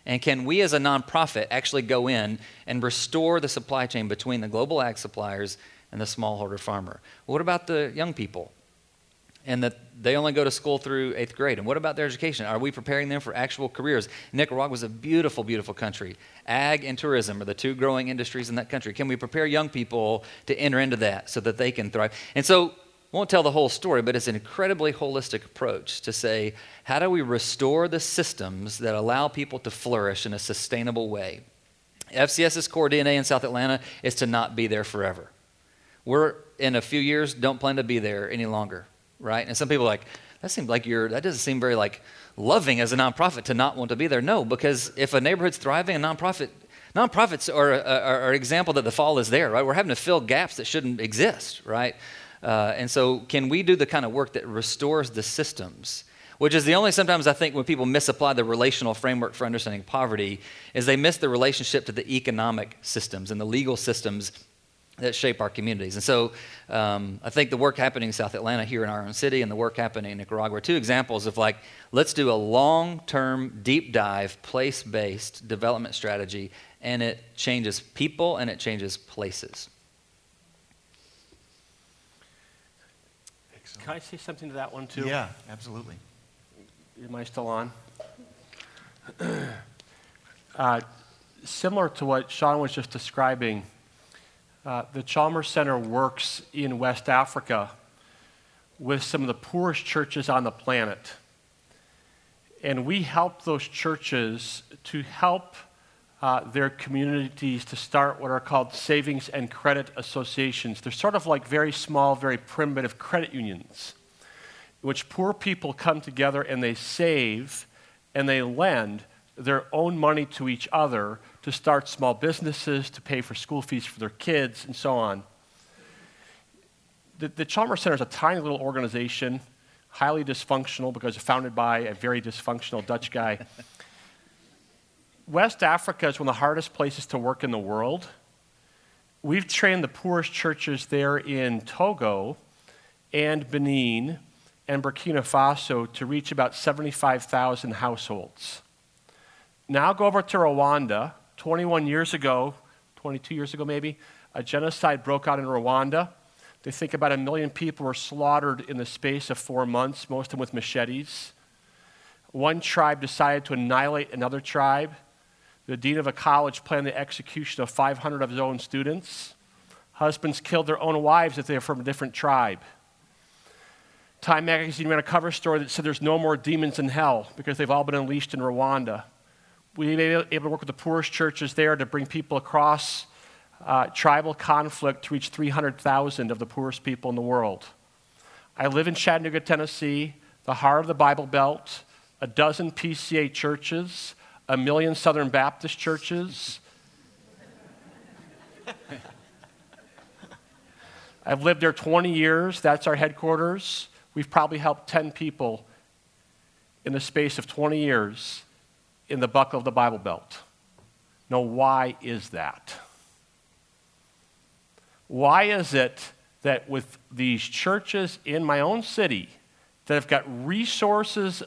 And can we as a nonprofit actually go in and restore the supply chain between the global ag suppliers and the smallholder farmer? what about the young people? And that they only go to school through eighth grade. And what about their education? Are we preparing them for actual careers? Nicaragua is a beautiful, beautiful country. Ag and tourism are the two growing industries in that country. Can we prepare young people to enter into that so that they can thrive? And so won't tell the whole story, but it's an incredibly holistic approach to say, how do we restore the systems that allow people to flourish in a sustainable way? FCS's core DNA in South Atlanta is to not be there forever. We're, in a few years, don't plan to be there any longer, right? And some people are like, that seems like you're, that doesn't seem very like loving as a nonprofit to not want to be there. No, because if a neighborhood's thriving, a nonprofit nonprofits are, are, are an example that the fall is there, right? We're having to fill gaps that shouldn't exist, right? Uh, and so, can we do the kind of work that restores the systems? Which is the only sometimes I think when people misapply the relational framework for understanding poverty, is they miss the relationship to the economic systems and the legal systems that shape our communities. And so um, I think the work happening in South Atlanta here in our own city and the work happening in Nicaragua are two examples of like, let's do a long term, deep dive, place based development strategy, and it changes people and it changes places. Can I say something to that one too? Yeah, absolutely. Am I still on? uh, similar to what Sean was just describing, uh, the Chalmers Center works in West Africa with some of the poorest churches on the planet. And we help those churches to help uh, their communities to start what are called savings and credit associations. They're sort of like very small, very primitive credit unions, which poor people come together and they save and they lend their own money to each other to start small businesses, to pay for school fees for their kids, and so on. The, the Chalmers Center is a tiny little organization, highly dysfunctional because founded by a very dysfunctional Dutch guy. West Africa is one of the hardest places to work in the world. We've trained the poorest churches there in Togo and Benin and Burkina Faso to reach about 75,000 households. Now go over to Rwanda 21 years ago, 22 years ago maybe, a genocide broke out in Rwanda. They think about a million people were slaughtered in the space of four months, most of them with machetes. One tribe decided to annihilate another tribe. The dean of a college planned the execution of 500 of his own students. Husbands killed their own wives if they were from a different tribe. Time magazine ran a cover story that said there's no more demons in hell because they've all been unleashed in Rwanda we were able to work with the poorest churches there to bring people across uh, tribal conflict to reach 300,000 of the poorest people in the world. I live in Chattanooga, Tennessee, the heart of the Bible Belt, a dozen PCA churches, a million Southern Baptist churches. I've lived there 20 years. That's our headquarters. We've probably helped 10 people in the space of 20 years in the buckle of the Bible Belt. Now, why is that? Why is it that with these churches in my own city that have got resources,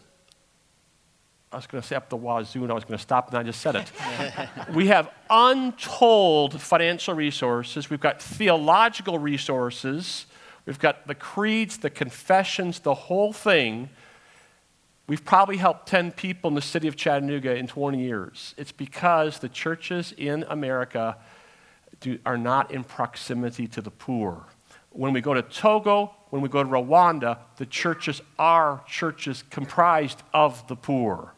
I was going to say up the wazoo, and I was going to stop, and I just said it. we have untold financial resources, we've got theological resources, we've got the creeds, the confessions, the whole thing We've probably helped 10 people in the city of Chattanooga in 20 years. It's because the churches in America do, are not in proximity to the poor. When we go to Togo, when we go to Rwanda, the churches are churches comprised of the poor.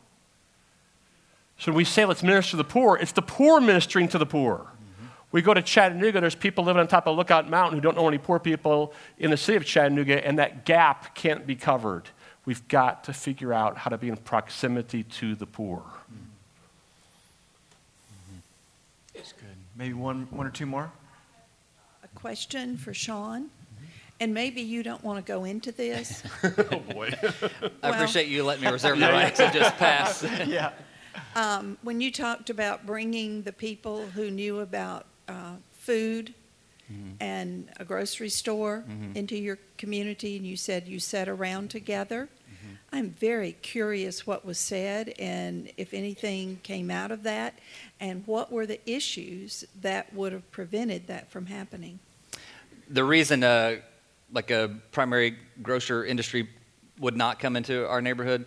So when we say let's minister to the poor, it's the poor ministering to the poor. Mm-hmm. We go to Chattanooga, there's people living on top of Lookout Mountain who don't know any poor people in the city of Chattanooga, and that gap can't be covered. We've got to figure out how to be in proximity to the poor. Mm-hmm. That's good. Maybe one, one or two more? A question for Sean. And maybe you don't want to go into this. oh, boy. I appreciate you letting me reserve the right to just pass. yeah. Um, when you talked about bringing the people who knew about uh, food mm-hmm. and a grocery store mm-hmm. into your community, and you said you sat around together. Mm-hmm. I'm very curious what was said and if anything came out of that, and what were the issues that would have prevented that from happening. The reason, uh, like a primary grocer industry, would not come into our neighborhood.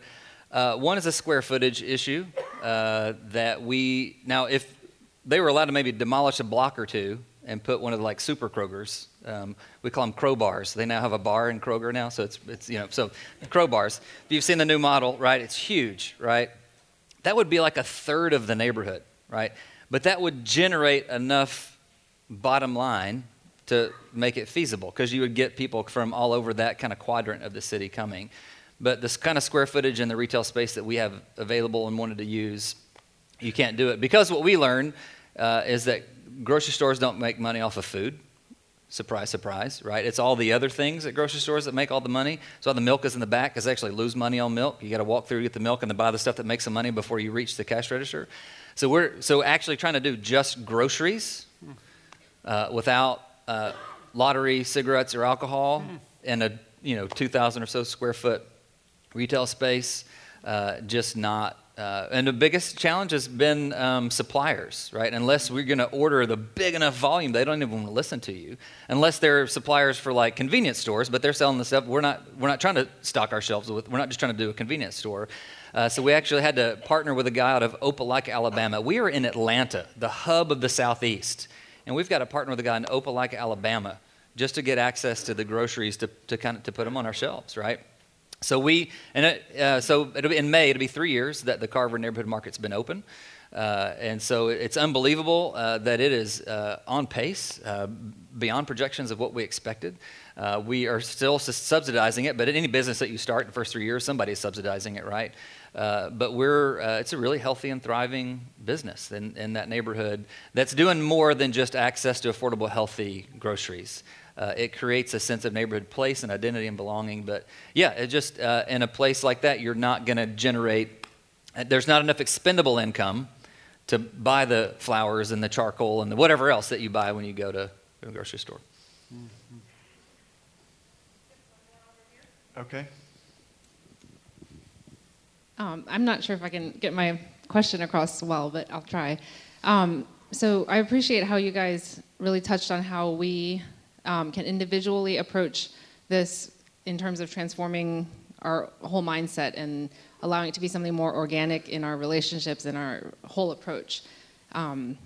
Uh, one is a square footage issue uh, that we now if they were allowed to maybe demolish a block or two and put one of the like super Krogers. Um, we call them crowbars. They now have a bar in Kroger now, so it's, it's you know so crowbars. If you've seen the new model, right? It's huge, right? That would be like a third of the neighborhood, right? But that would generate enough bottom line to make it feasible because you would get people from all over that kind of quadrant of the city coming. But this kind of square footage in the retail space that we have available and wanted to use, you can't do it because what we learned uh, is that grocery stores don't make money off of food. Surprise, surprise, right? It's all the other things at grocery stores that make all the money. So the milk is in the back because they actually lose money on milk. You got to walk through, get the milk, and then buy the stuff that makes some money before you reach the cash register. So we're so actually trying to do just groceries uh, without uh, lottery, cigarettes, or alcohol in a you know 2,000 or so square foot retail space. Uh, just not uh, and the biggest challenge has been um, suppliers, right? Unless we're going to order the big enough volume, they don't even want to listen to you. Unless they're suppliers for like convenience stores, but they're selling the stuff. We're not. We're not trying to stock our shelves with. We're not just trying to do a convenience store. Uh, so we actually had to partner with a guy out of Opelika, Alabama. We are in Atlanta, the hub of the Southeast, and we've got to partner with a guy in Opelika, Alabama, just to get access to the groceries to, to kind of to put them on our shelves, right? So we, and it, uh, so it'll be in May. It'll be three years that the Carver Neighborhood Market's been open, uh, and so it's unbelievable uh, that it is uh, on pace, uh, beyond projections of what we expected. Uh, we are still subsidizing it, but in any business that you start in the first three years, somebody's subsidizing it, right? but we're, it's a really healthy and thriving business in, in that neighborhood that's doing more than just access to affordable, healthy groceries. Uh, it creates a sense of neighborhood place and identity and belonging. But yeah, it just uh, in a place like that, you're not going to generate. There's not enough expendable income to buy the flowers and the charcoal and the whatever else that you buy when you go to a grocery store. Mm-hmm. Okay. Um, I'm not sure if I can get my question across well, but I'll try. Um, so I appreciate how you guys really touched on how we um, can individually approach this in terms of transforming our whole mindset and allowing it to be something more organic in our relationships and our whole approach um,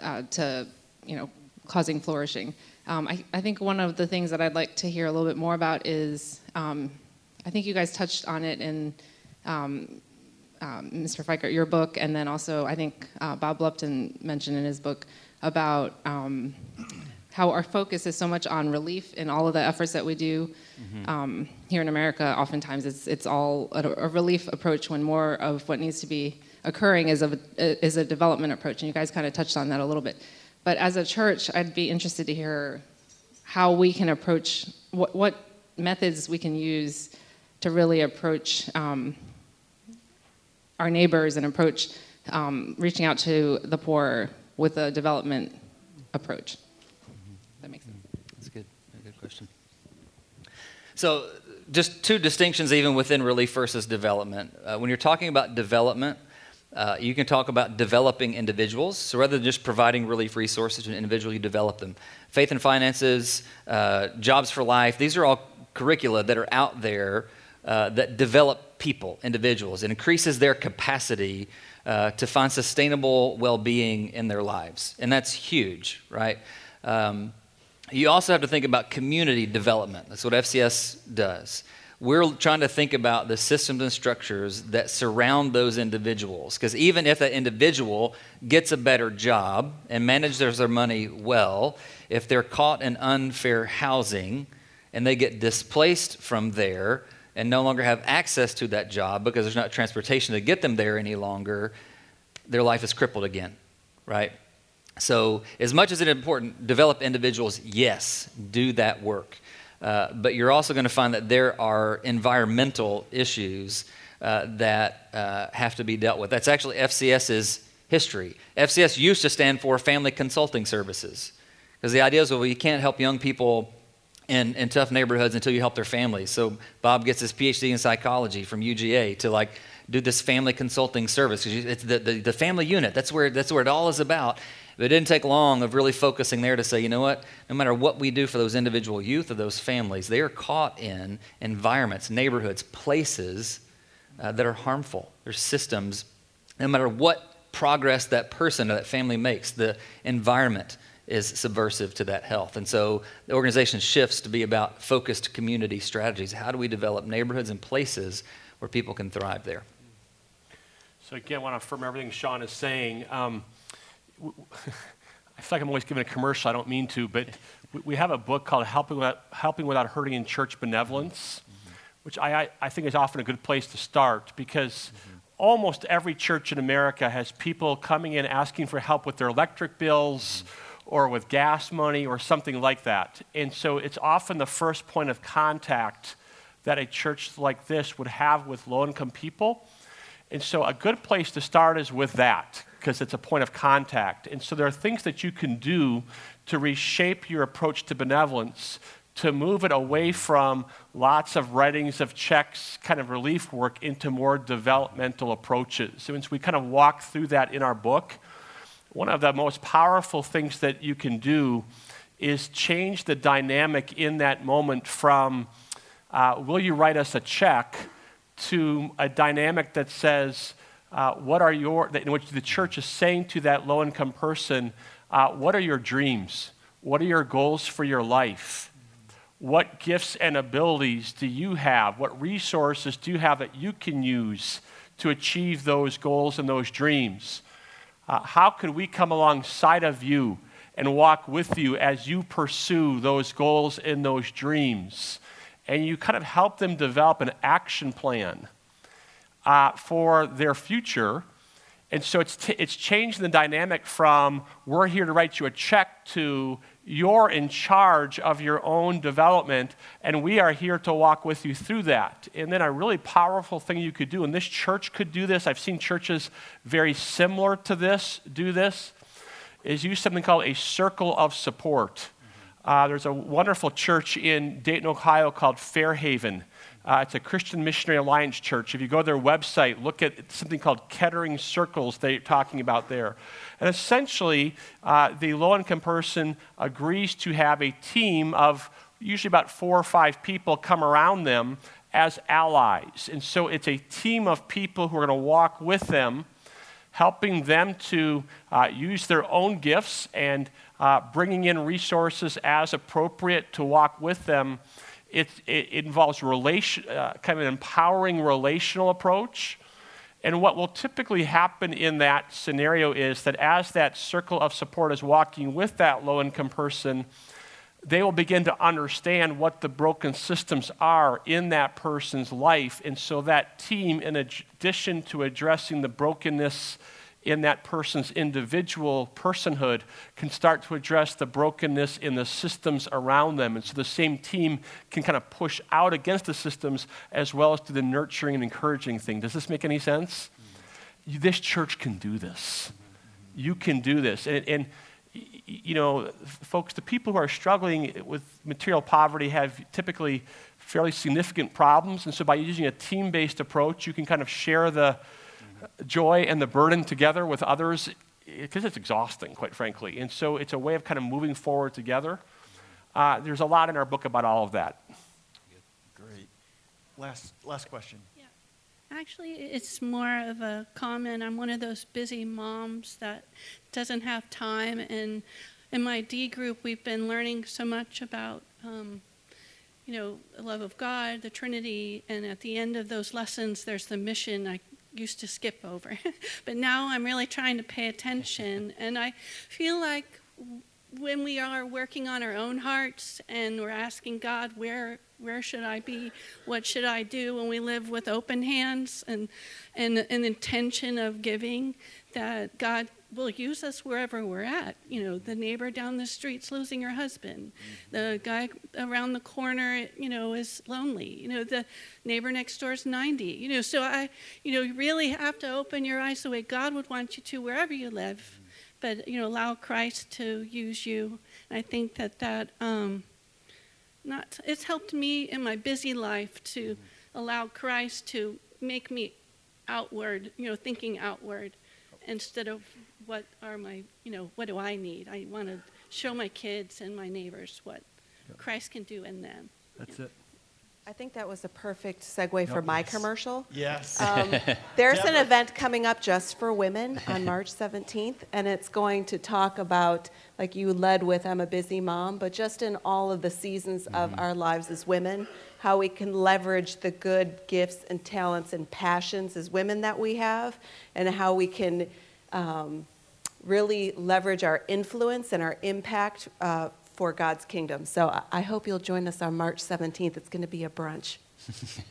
uh, to, you know, causing flourishing. Um, I, I, think one of the things that I'd like to hear a little bit more about is, um, I think you guys touched on it in Mr. Um, um, Fikkert, your book, and then also I think uh, Bob Lupton mentioned in his book about um, how our focus is so much on relief in all of the efforts that we do mm-hmm. um, here in America. Oftentimes, it's it's all a, a, relief approach when more of what needs to be occurring is a is a development approach. And you guys kind of touched on that a little bit. But as a church, I'd be interested to hear how we can approach what what methods we can use to really approach um, our neighbors and approach um, reaching out to the poor with a development approach. That makes sense. That's good. A good question. So, just two distinctions even within relief versus development. Uh, when you're talking about development, uh, you can talk about developing individuals. So rather than just providing relief resources to an individual, you develop them. Faith and finances, uh, jobs for life, these are all curricula that are out there uh, that develop people, individuals. It increases their capacity uh, to find sustainable well being in their lives. And that's huge, right? Um, you also have to think about community development. That's what FCS does. We're trying to think about the systems and structures that surround those individuals. Because even if that individual gets a better job and manages their money well, if they're caught in unfair housing and they get displaced from there and no longer have access to that job because there's not transportation to get them there any longer, their life is crippled again, right? So, as much as it's important, develop individuals, yes, do that work. Uh, but you're also going to find that there are environmental issues uh, that uh, have to be dealt with. That's actually FCS's history. FCS used to stand for Family Consulting Services because the idea is well, you can't help young people in, in tough neighborhoods until you help their families. So Bob gets his PhD in psychology from UGA to like do this family consulting service. It's the, the, the family unit. That's where, that's where it all is about. But it didn't take long of really focusing there to say, you know what, no matter what we do for those individual youth or those families, they are caught in environments, neighborhoods, places uh, that are harmful. There's systems, no matter what progress that person or that family makes, the environment is subversive to that health. And so the organization shifts to be about focused community strategies. How do we develop neighborhoods and places where people can thrive there? So, again, I want to affirm everything Sean is saying. Um, I feel like I'm always giving a commercial. I don't mean to, but we have a book called Helping Without, Helping Without Hurting in Church Benevolence, mm-hmm. which I, I, think is often a good place to start because mm-hmm. almost every church in America has people coming in asking for help with their electric bills or with gas money or something like that. And so it's often the first point of contact that a church like this would have with low income people. And so a good place to start is with that because it's a point of contact. And so there are things that you can do to reshape your approach to benevolence to move it away from lots of writings of checks, kind of relief work, into more developmental approaches. So, we kind of walk through that in our book, one of the most powerful things that you can do is change the dynamic in that moment from, uh, will you write us a check, to a dynamic that says, uh, what are your, in which the church is saying to that low income person, uh, what are your dreams? What are your goals for your life? What gifts and abilities do you have? What resources do you have that you can use to achieve those goals and those dreams? Uh, how could we come alongside of you and walk with you as you pursue those goals and those dreams? And you kind of help them develop an action plan uh, for their future. And so it's, t- it's changing the dynamic from we're here to write you a check to you're in charge of your own development, and we are here to walk with you through that. And then a really powerful thing you could do, and this church could do this, I've seen churches very similar to this do this, is use something called a circle of support. Uh, there's a wonderful church in Dayton, Ohio called Fairhaven. Uh, it's a Christian Missionary Alliance church. If you go to their website, look at something called Kettering Circles they're talking about there. And essentially, uh, the low income person agrees to have a team of usually about four or five people come around them as allies. And so it's a team of people who are going to walk with them, helping them to uh, use their own gifts and uh, bringing in resources as appropriate to walk with them. It, it, involves relation, uh, kind of an empowering relational approach and what will typically happen in that scenario is that as that circle of support is walking with that low income person, they will begin to understand what the broken systems are in that person's life. And so that team, in addition to addressing the brokenness in that person's individual personhood can start to address the brokenness in the systems around them. And so the same team can kind of push out against the systems as well as do the nurturing and encouraging thing. Does this make any sense? This church can do this. You can do this. And, and, you know, folks, the people who are struggling with material poverty have typically fairly significant problems. And so by using a team based approach, you can kind of share the joy and the burden together with others because it's exhausting, quite frankly. And so it's a way of kind of moving forward together. Uh, there's a lot in our book about all of that. Great. Last, last question. Yeah. Actually, it's more of a comment. I'm one of those busy moms that doesn't have time. And in my D group, we've been learning so much about, um, you know, the love of God, the Trinity, and at the end of those lessons, there's the mission. I used to skip over. but now I'm really trying to pay attention. And I feel like when we are working on our own hearts and we're asking God, where, where should I be? What should I do? When we live with open hands and, and an intention of giving, that God will use us wherever we're at. You know, the neighbor down the street's losing her husband. Mm-hmm. The guy around the corner, you know, is lonely. You know, the neighbor next door is 90. You know, so I, you know, you really have to open your eyes the way God would want you to wherever you live. Mm-hmm. But, you know, allow Christ to use you. And I think that that, um, not, it's helped me in my busy life to mm-hmm. allow Christ to make me outward, you know, thinking outward instead of what are my, you know, what do I need? I want to show my kids and my neighbors what Christ can do in them. That's it. I think that was a perfect segue for my yes. commercial. Yes. Um, there's an event coming up just for women on March 17th, and it's going to talk about, like you led with, I'm a busy mom, but just in all of the seasons mm-hmm. of our lives as women, how we can leverage the good gifts and talents and passions as women that we have, and how we can um, really leverage our influence and our impact uh, for God's kingdom. So I hope you'll join us on March 17th. It's going to be a brunch.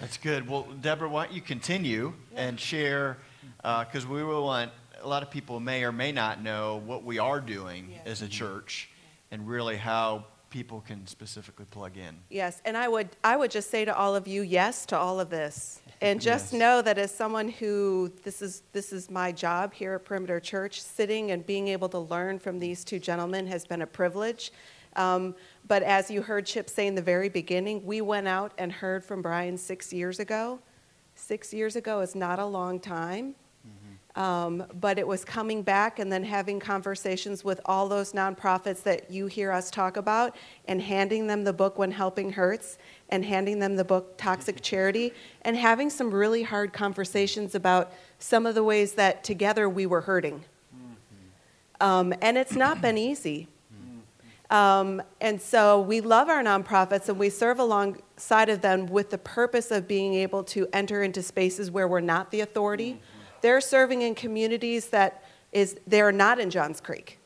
That's good. Well, Deborah, why don't you continue and share? Because we will want a lot of people may or may not know what we are doing as a church, and really how people can specifically plug in. Yes, and I would I would just say to all of you, yes to all of this. And just Yes. know that as someone who this is this is my job here at Perimeter Church, sitting and being able to learn from these two gentlemen has been a privilege. Um, but as you heard Chip say in the very beginning, we went out and heard from Brian six years ago. Six years ago is not a long time. Um, but it was coming back and then having conversations with all those nonprofits that you hear us talk about and handing them the book When Helping Hurts and handing them the book Toxic Charity and having some really hard conversations about some of the ways that together we were hurting. Um, and it's not been easy. Um, and so we love our nonprofits and we serve alongside of them with the purpose of being able to enter into spaces where we're not the authority. They're serving in communities that is they're not in Johns Creek.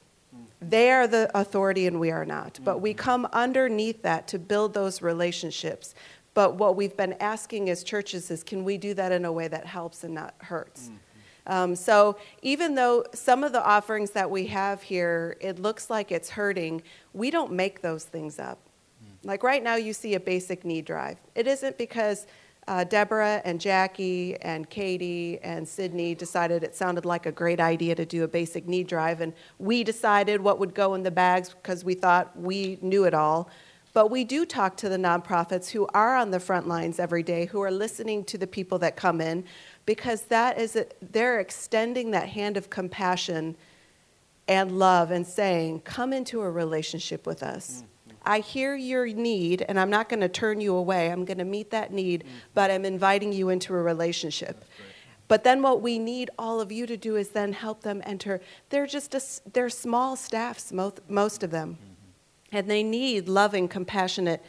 They are the authority and we are not. But we mm-hmm. come underneath that to build those relationships. But what we've been asking as churches is can we do that in a way that helps and not hurts? Mm-hmm. Um, so even though some of the offerings that we have here, it looks like it's hurting, we don't make those things up. Mm. Like right now, you see a basic need drive. It isn't because uh, Deborah and Jackie and Katie and Sydney decided it sounded like a great idea to do a basic need drive, and we decided what would go in the bags because we thought we knew it all. But we do talk to the nonprofits who are on the front lines every day, who are listening to the people that come in, because that is a, they're extending that hand of compassion and love and saying, "Come into a relationship with us." I hear your need, and I'm not going to turn you away. I'm going to meet that need, but I'm inviting you into a relationship. But then what we need all of you to do is then help them enter. They're just a, they're small staffs, most, most of them, mm-hmm. and they need loving, compassionate,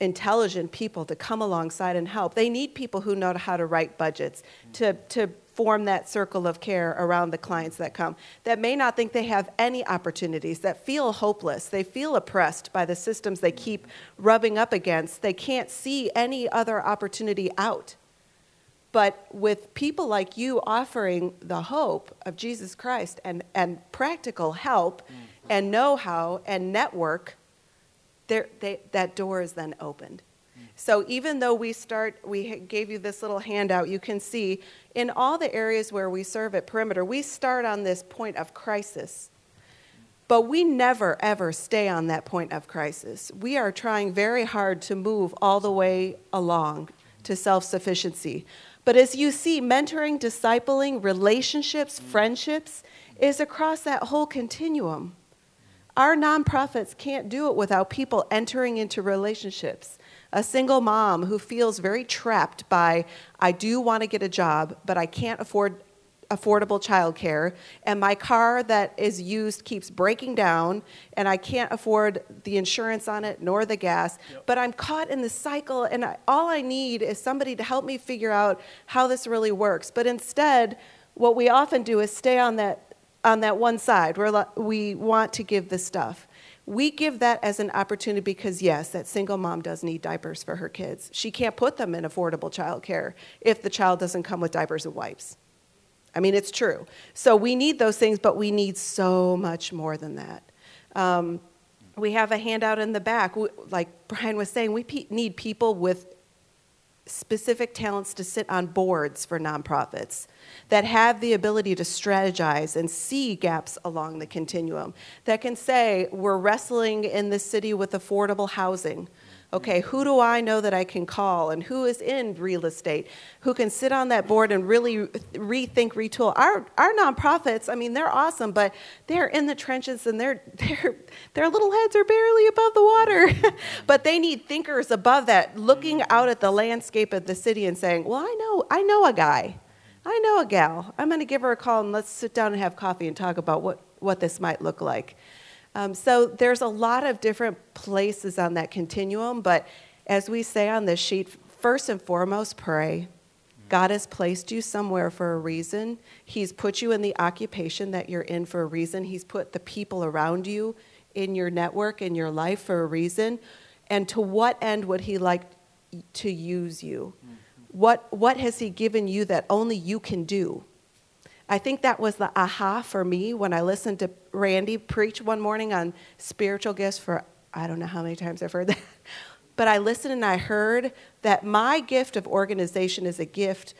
intelligent people to come alongside and help. They need people who know how to write budgets, to, to form that circle of care around the clients that come, that may not think they have any opportunities, that feel hopeless. They feel oppressed by the systems they keep rubbing up against. They can't see any other opportunity out. But with people like you offering the hope of Jesus Christ and, and practical help mm. and know how and network, there, they, that door is then opened. So even though we start, we gave you this little handout, you can see in all the areas where we serve at Perimeter, we start on this point of crisis. But we never, ever stay on that point of crisis. We are trying very hard to move all the way along to self sufficiency. But as you see, mentoring, discipling, relationships, friendships is across that whole continuum. Our nonprofits can't do it without people entering into relationships. A single mom who feels very trapped by, I do want to get a job, but I can't afford affordable childcare, and my car that is used keeps breaking down, and I can't afford the insurance on it nor the gas. But I'm caught in the cycle, and I, all I need is somebody to help me figure out how this really works. But instead, what we often do is stay on that on that one side where we want to give the stuff. We give that as an opportunity because, yes, that single mom does need diapers for her kids. She can't put them in affordable childcare if the child doesn't come with diapers and wipes. I mean, it's true. So we need those things, but we need so much more than that. Um, we have a handout in the back. W- Like Brian was saying, we pe- need people with specific talents to sit on boards for nonprofits that have the ability to strategize and see gaps along the continuum, that can say, we're wrestling in this city with affordable housing. Okay, who do I know that I can call and who is in real estate, who can sit on that board and really rethink, retool? Our, our nonprofits, I mean, they're awesome, but they're in the trenches and their, their, their little heads are barely above the water. but they need thinkers above that, looking mm-hmm. out at the landscape of the city and saying, well, I know, I know a guy. I know a gal. I'm going to give her a call and let's sit down and have coffee and talk about what, what this might look like. Um, so there's a lot of different places on that continuum, but as we say on this sheet, first and foremost, pray. God has placed you somewhere for a reason. He's put you in the occupation that you're in for a reason. He's put the people around you in your network, in your life for a reason. And to what end would He like to use you? What, what has He given you that only you can do? I think that was the aha for me when I listened to Randy preach one morning on spiritual gifts for I don't know how many times I've heard that. But I listened and I heard that my gift of organization is a gift,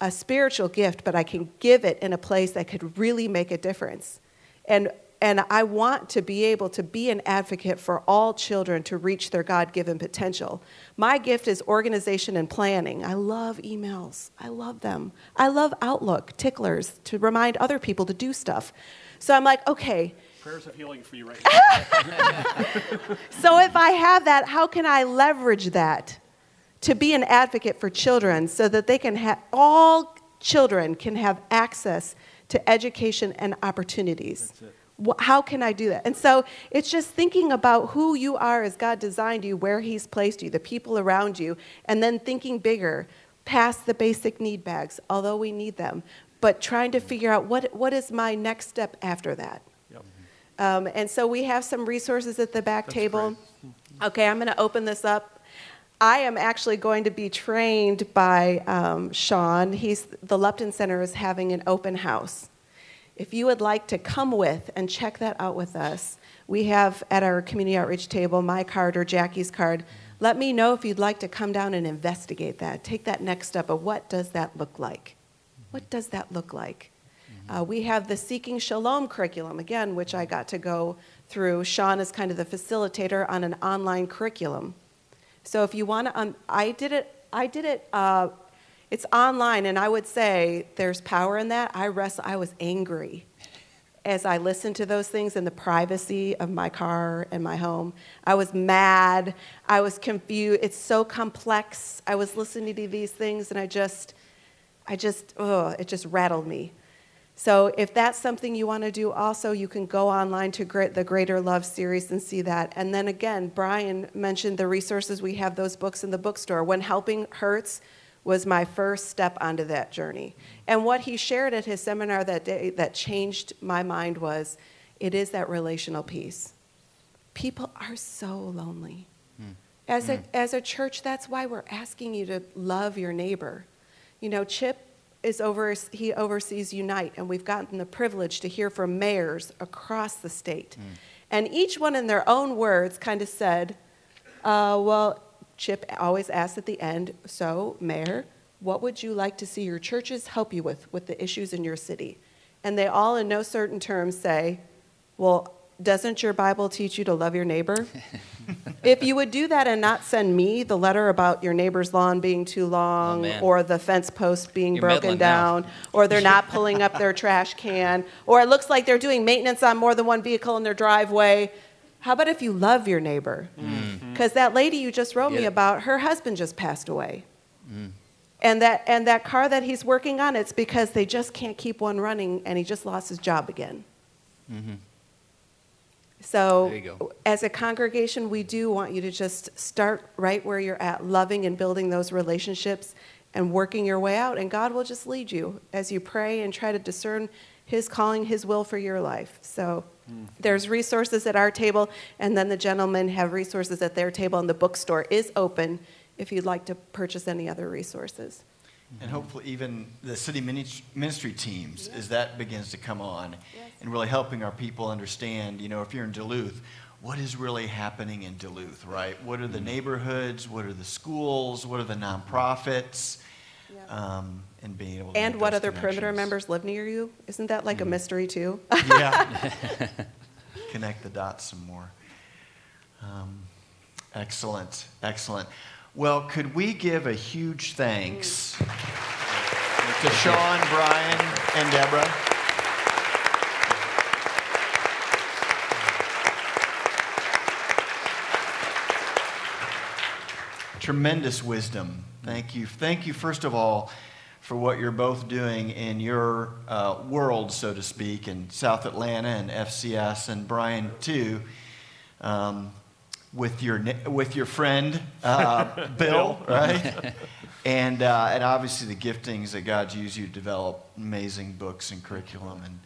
a spiritual gift, but I can give it in a place that could really make a difference. And and I want to be able to be an advocate for all children to reach their God given potential. My gift is organization and planning. I love emails, I love them. I love Outlook, ticklers, to remind other people to do stuff. So I'm like, okay. Prayers of healing for you right now. so if I have that, how can I leverage that to be an advocate for children so that they can have, all children can have access to education and opportunities? How can I do that? And so it's just thinking about who you are as God designed you, where He's placed you, the people around you, and then thinking bigger, past the basic need bags, although we need them, but trying to figure out what, what is my next step after that. Yep. Um, and so we have some resources at the back That's table. Great. Okay, I'm going to open this up. I am actually going to be trained by um, Sean. He's, the Lupton Center is having an open house. If you would like to come with and check that out with us, we have at our community outreach table my card or Jackie's card. Let me know if you'd like to come down and investigate that. Take that next step of what does that look like? What does that look like? Uh, we have the Seeking Shalom curriculum, again, which I got to go through. Sean is kind of the facilitator on an online curriculum. So if you want to, um, I did it, I did it uh, it's online, and I would say there's power in that. I wrestle, I was angry as I listened to those things in the privacy of my car and my home. I was mad. I was confused. It's so complex. I was listening to these things, and I just, I just, oh, it just rattled me. So if that's something you want to do, also you can go online to the Greater Love series and see that. And then again, Brian mentioned the resources. We have those books in the bookstore. When Helping Hurts was my first step onto that journey. And what he shared at his seminar that day that changed my mind was it is that relational piece. People are so lonely. Mm. As, mm. A, as a church, that's why we're asking you to love your neighbor. You know, Chip is over, he oversees Unite, and we've gotten the privilege to hear from mayors across the state. Mm. And each one, in their own words, kind of said, uh, well, Chip always asks at the end, so, Mayor, what would you like to see your churches help you with, with the issues in your city? And they all, in no certain terms, say, well, doesn't your Bible teach you to love your neighbor? if you would do that and not send me the letter about your neighbor's lawn being too long, oh, or the fence post being You're broken down, now. or they're not pulling up their trash can, or it looks like they're doing maintenance on more than one vehicle in their driveway, how about if you love your neighbor? Mm-hmm. Because mm. that lady you just wrote me about, her husband just passed away. Mm. And that, and that car that he's working on, it's because they just can't keep one running and he just lost his job again. Mm-hmm. So, as a congregation, we do want you to just start right where you're at, loving and building those relationships and working your way out. And God will just lead you as you pray and try to discern His calling, His will for your life. So, there's resources at our table, and then the gentlemen have resources at their table, and the bookstore is open if you'd like to purchase any other resources. And hopefully, even the city ministry teams, yes. as that begins to come on, yes. and really helping our people understand, you know, if you're in Duluth, what is really happening in Duluth, right? What are the mm-hmm. neighborhoods? What are the schools? What are the nonprofits? Um, and being able to And what other perimeter members live near you? Isn't that like a mm. mystery too? Yeah. Connect the dots some more. Um, excellent, excellent. Well, could we give a huge thanks mm. to Sean, Brian, and Deborah? Tremendous wisdom. Thank you. Thank you, first of all, for what you're both doing in your uh, world, so to speak, in South Atlanta and FCS, and Brian, too, um, with, your, with your friend uh, Bill, right? and, uh, and obviously the giftings that God's used you to develop amazing books and curriculum, and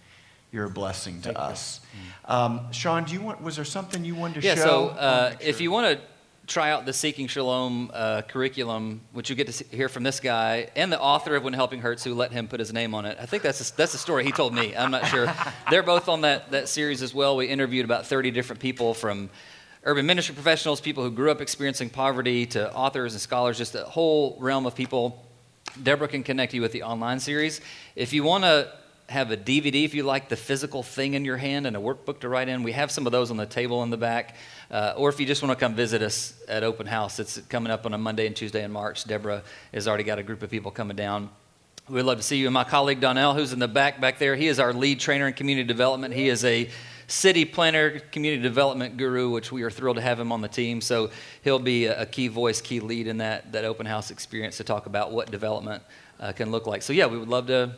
you're a blessing to Thank us. Um, Sean, do you want, was there something you wanted to yeah, show? so uh, if you want to try out the Seeking Shalom uh, curriculum, which you get to see, hear from this guy and the author of When Helping Hurts, who let him put his name on it. I think that's a, that's a story he told me. I'm not sure. They're both on that, that series as well. We interviewed about 30 different people from urban ministry professionals, people who grew up experiencing poverty, to authors and scholars, just a whole realm of people. Deborah can connect you with the online series. If you want to have a DVD, if you like the physical thing in your hand and a workbook to write in, we have some of those on the table in the back. Uh, or if you just want to come visit us at Open House, it's coming up on a Monday and Tuesday in March. Deborah has already got a group of people coming down. We'd love to see you. And my colleague Donnell, who's in the back back there, he is our lead trainer in community development. He is a city planner, community development guru, which we are thrilled to have him on the team. So he'll be a key voice, key lead in that, that open house experience to talk about what development uh, can look like. So, yeah, we would love to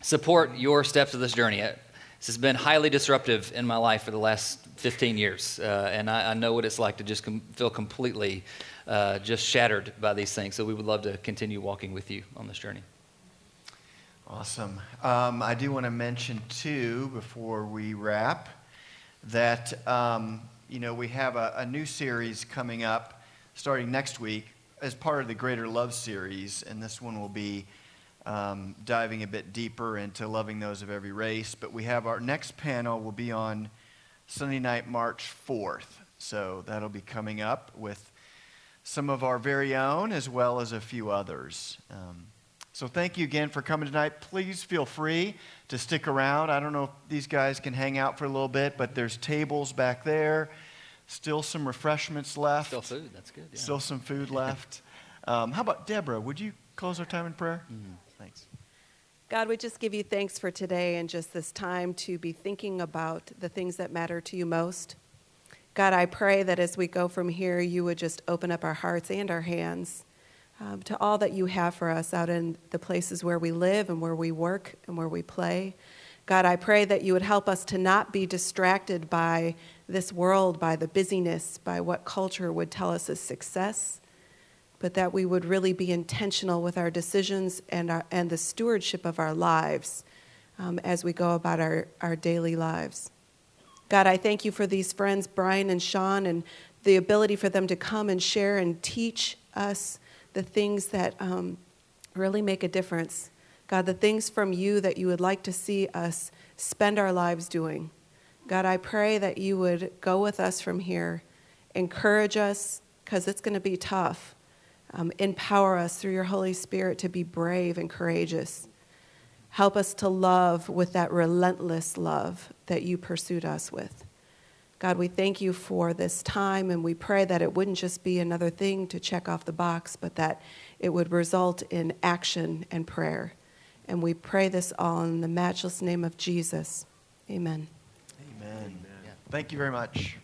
support your steps of this journey. This has been highly disruptive in my life for the last 15 years, uh, and I, I, know what it's like to just com- feel completely uh, just shattered by these things. So we would love to continue walking with you on this journey. Awesome. Um, I do want to mention too before we wrap that um, you know we have a, a new series coming up starting next week as part of the Greater Love series, and this one will be um, diving a bit deeper into loving those of every race. But we have our next panel will be on Sunday night, March 4th. So that'll be coming up with some of our very own as well as a few others. Um, so thank you again for coming tonight. Please feel free to stick around. I don't know if these guys can hang out for a little bit, but there's tables back there. Still some refreshments left. Still food. That's good. Yeah. Still some food left. Um, how about Deborah? Would you close our time in prayer? Mm-hmm. Thanks. God, we just give you thanks for today and just this time to be thinking about the things that matter to you most. God, I pray that as we go from here, you would just open up our hearts and our hands um, to all that you have for us out in the places where we live and where we work and where we play. God, I pray that you would help us to not be distracted by this world, by the busyness, by what culture would tell us is success but that we would really be intentional with our decisions and, our, and the stewardship of our lives um, as we go about our, our daily lives. God, I thank you for these friends, Brian and Sean, and the ability for them to come and share and teach us the things that um, really make a difference. God, the things from you that you would like to see us spend our lives doing. God, I pray that you would go with us from here, encourage us, because it's going to be tough. Um, empower us through your Holy Spirit to be brave and courageous. Help us to love with that relentless love that you pursued us with. God, we thank you for this time, and we pray that it wouldn't just be another thing to check off the box, but that it would result in action and prayer. And we pray this all in the matchless name of Jesus. Amen. Amen. Amen. Thank you very much.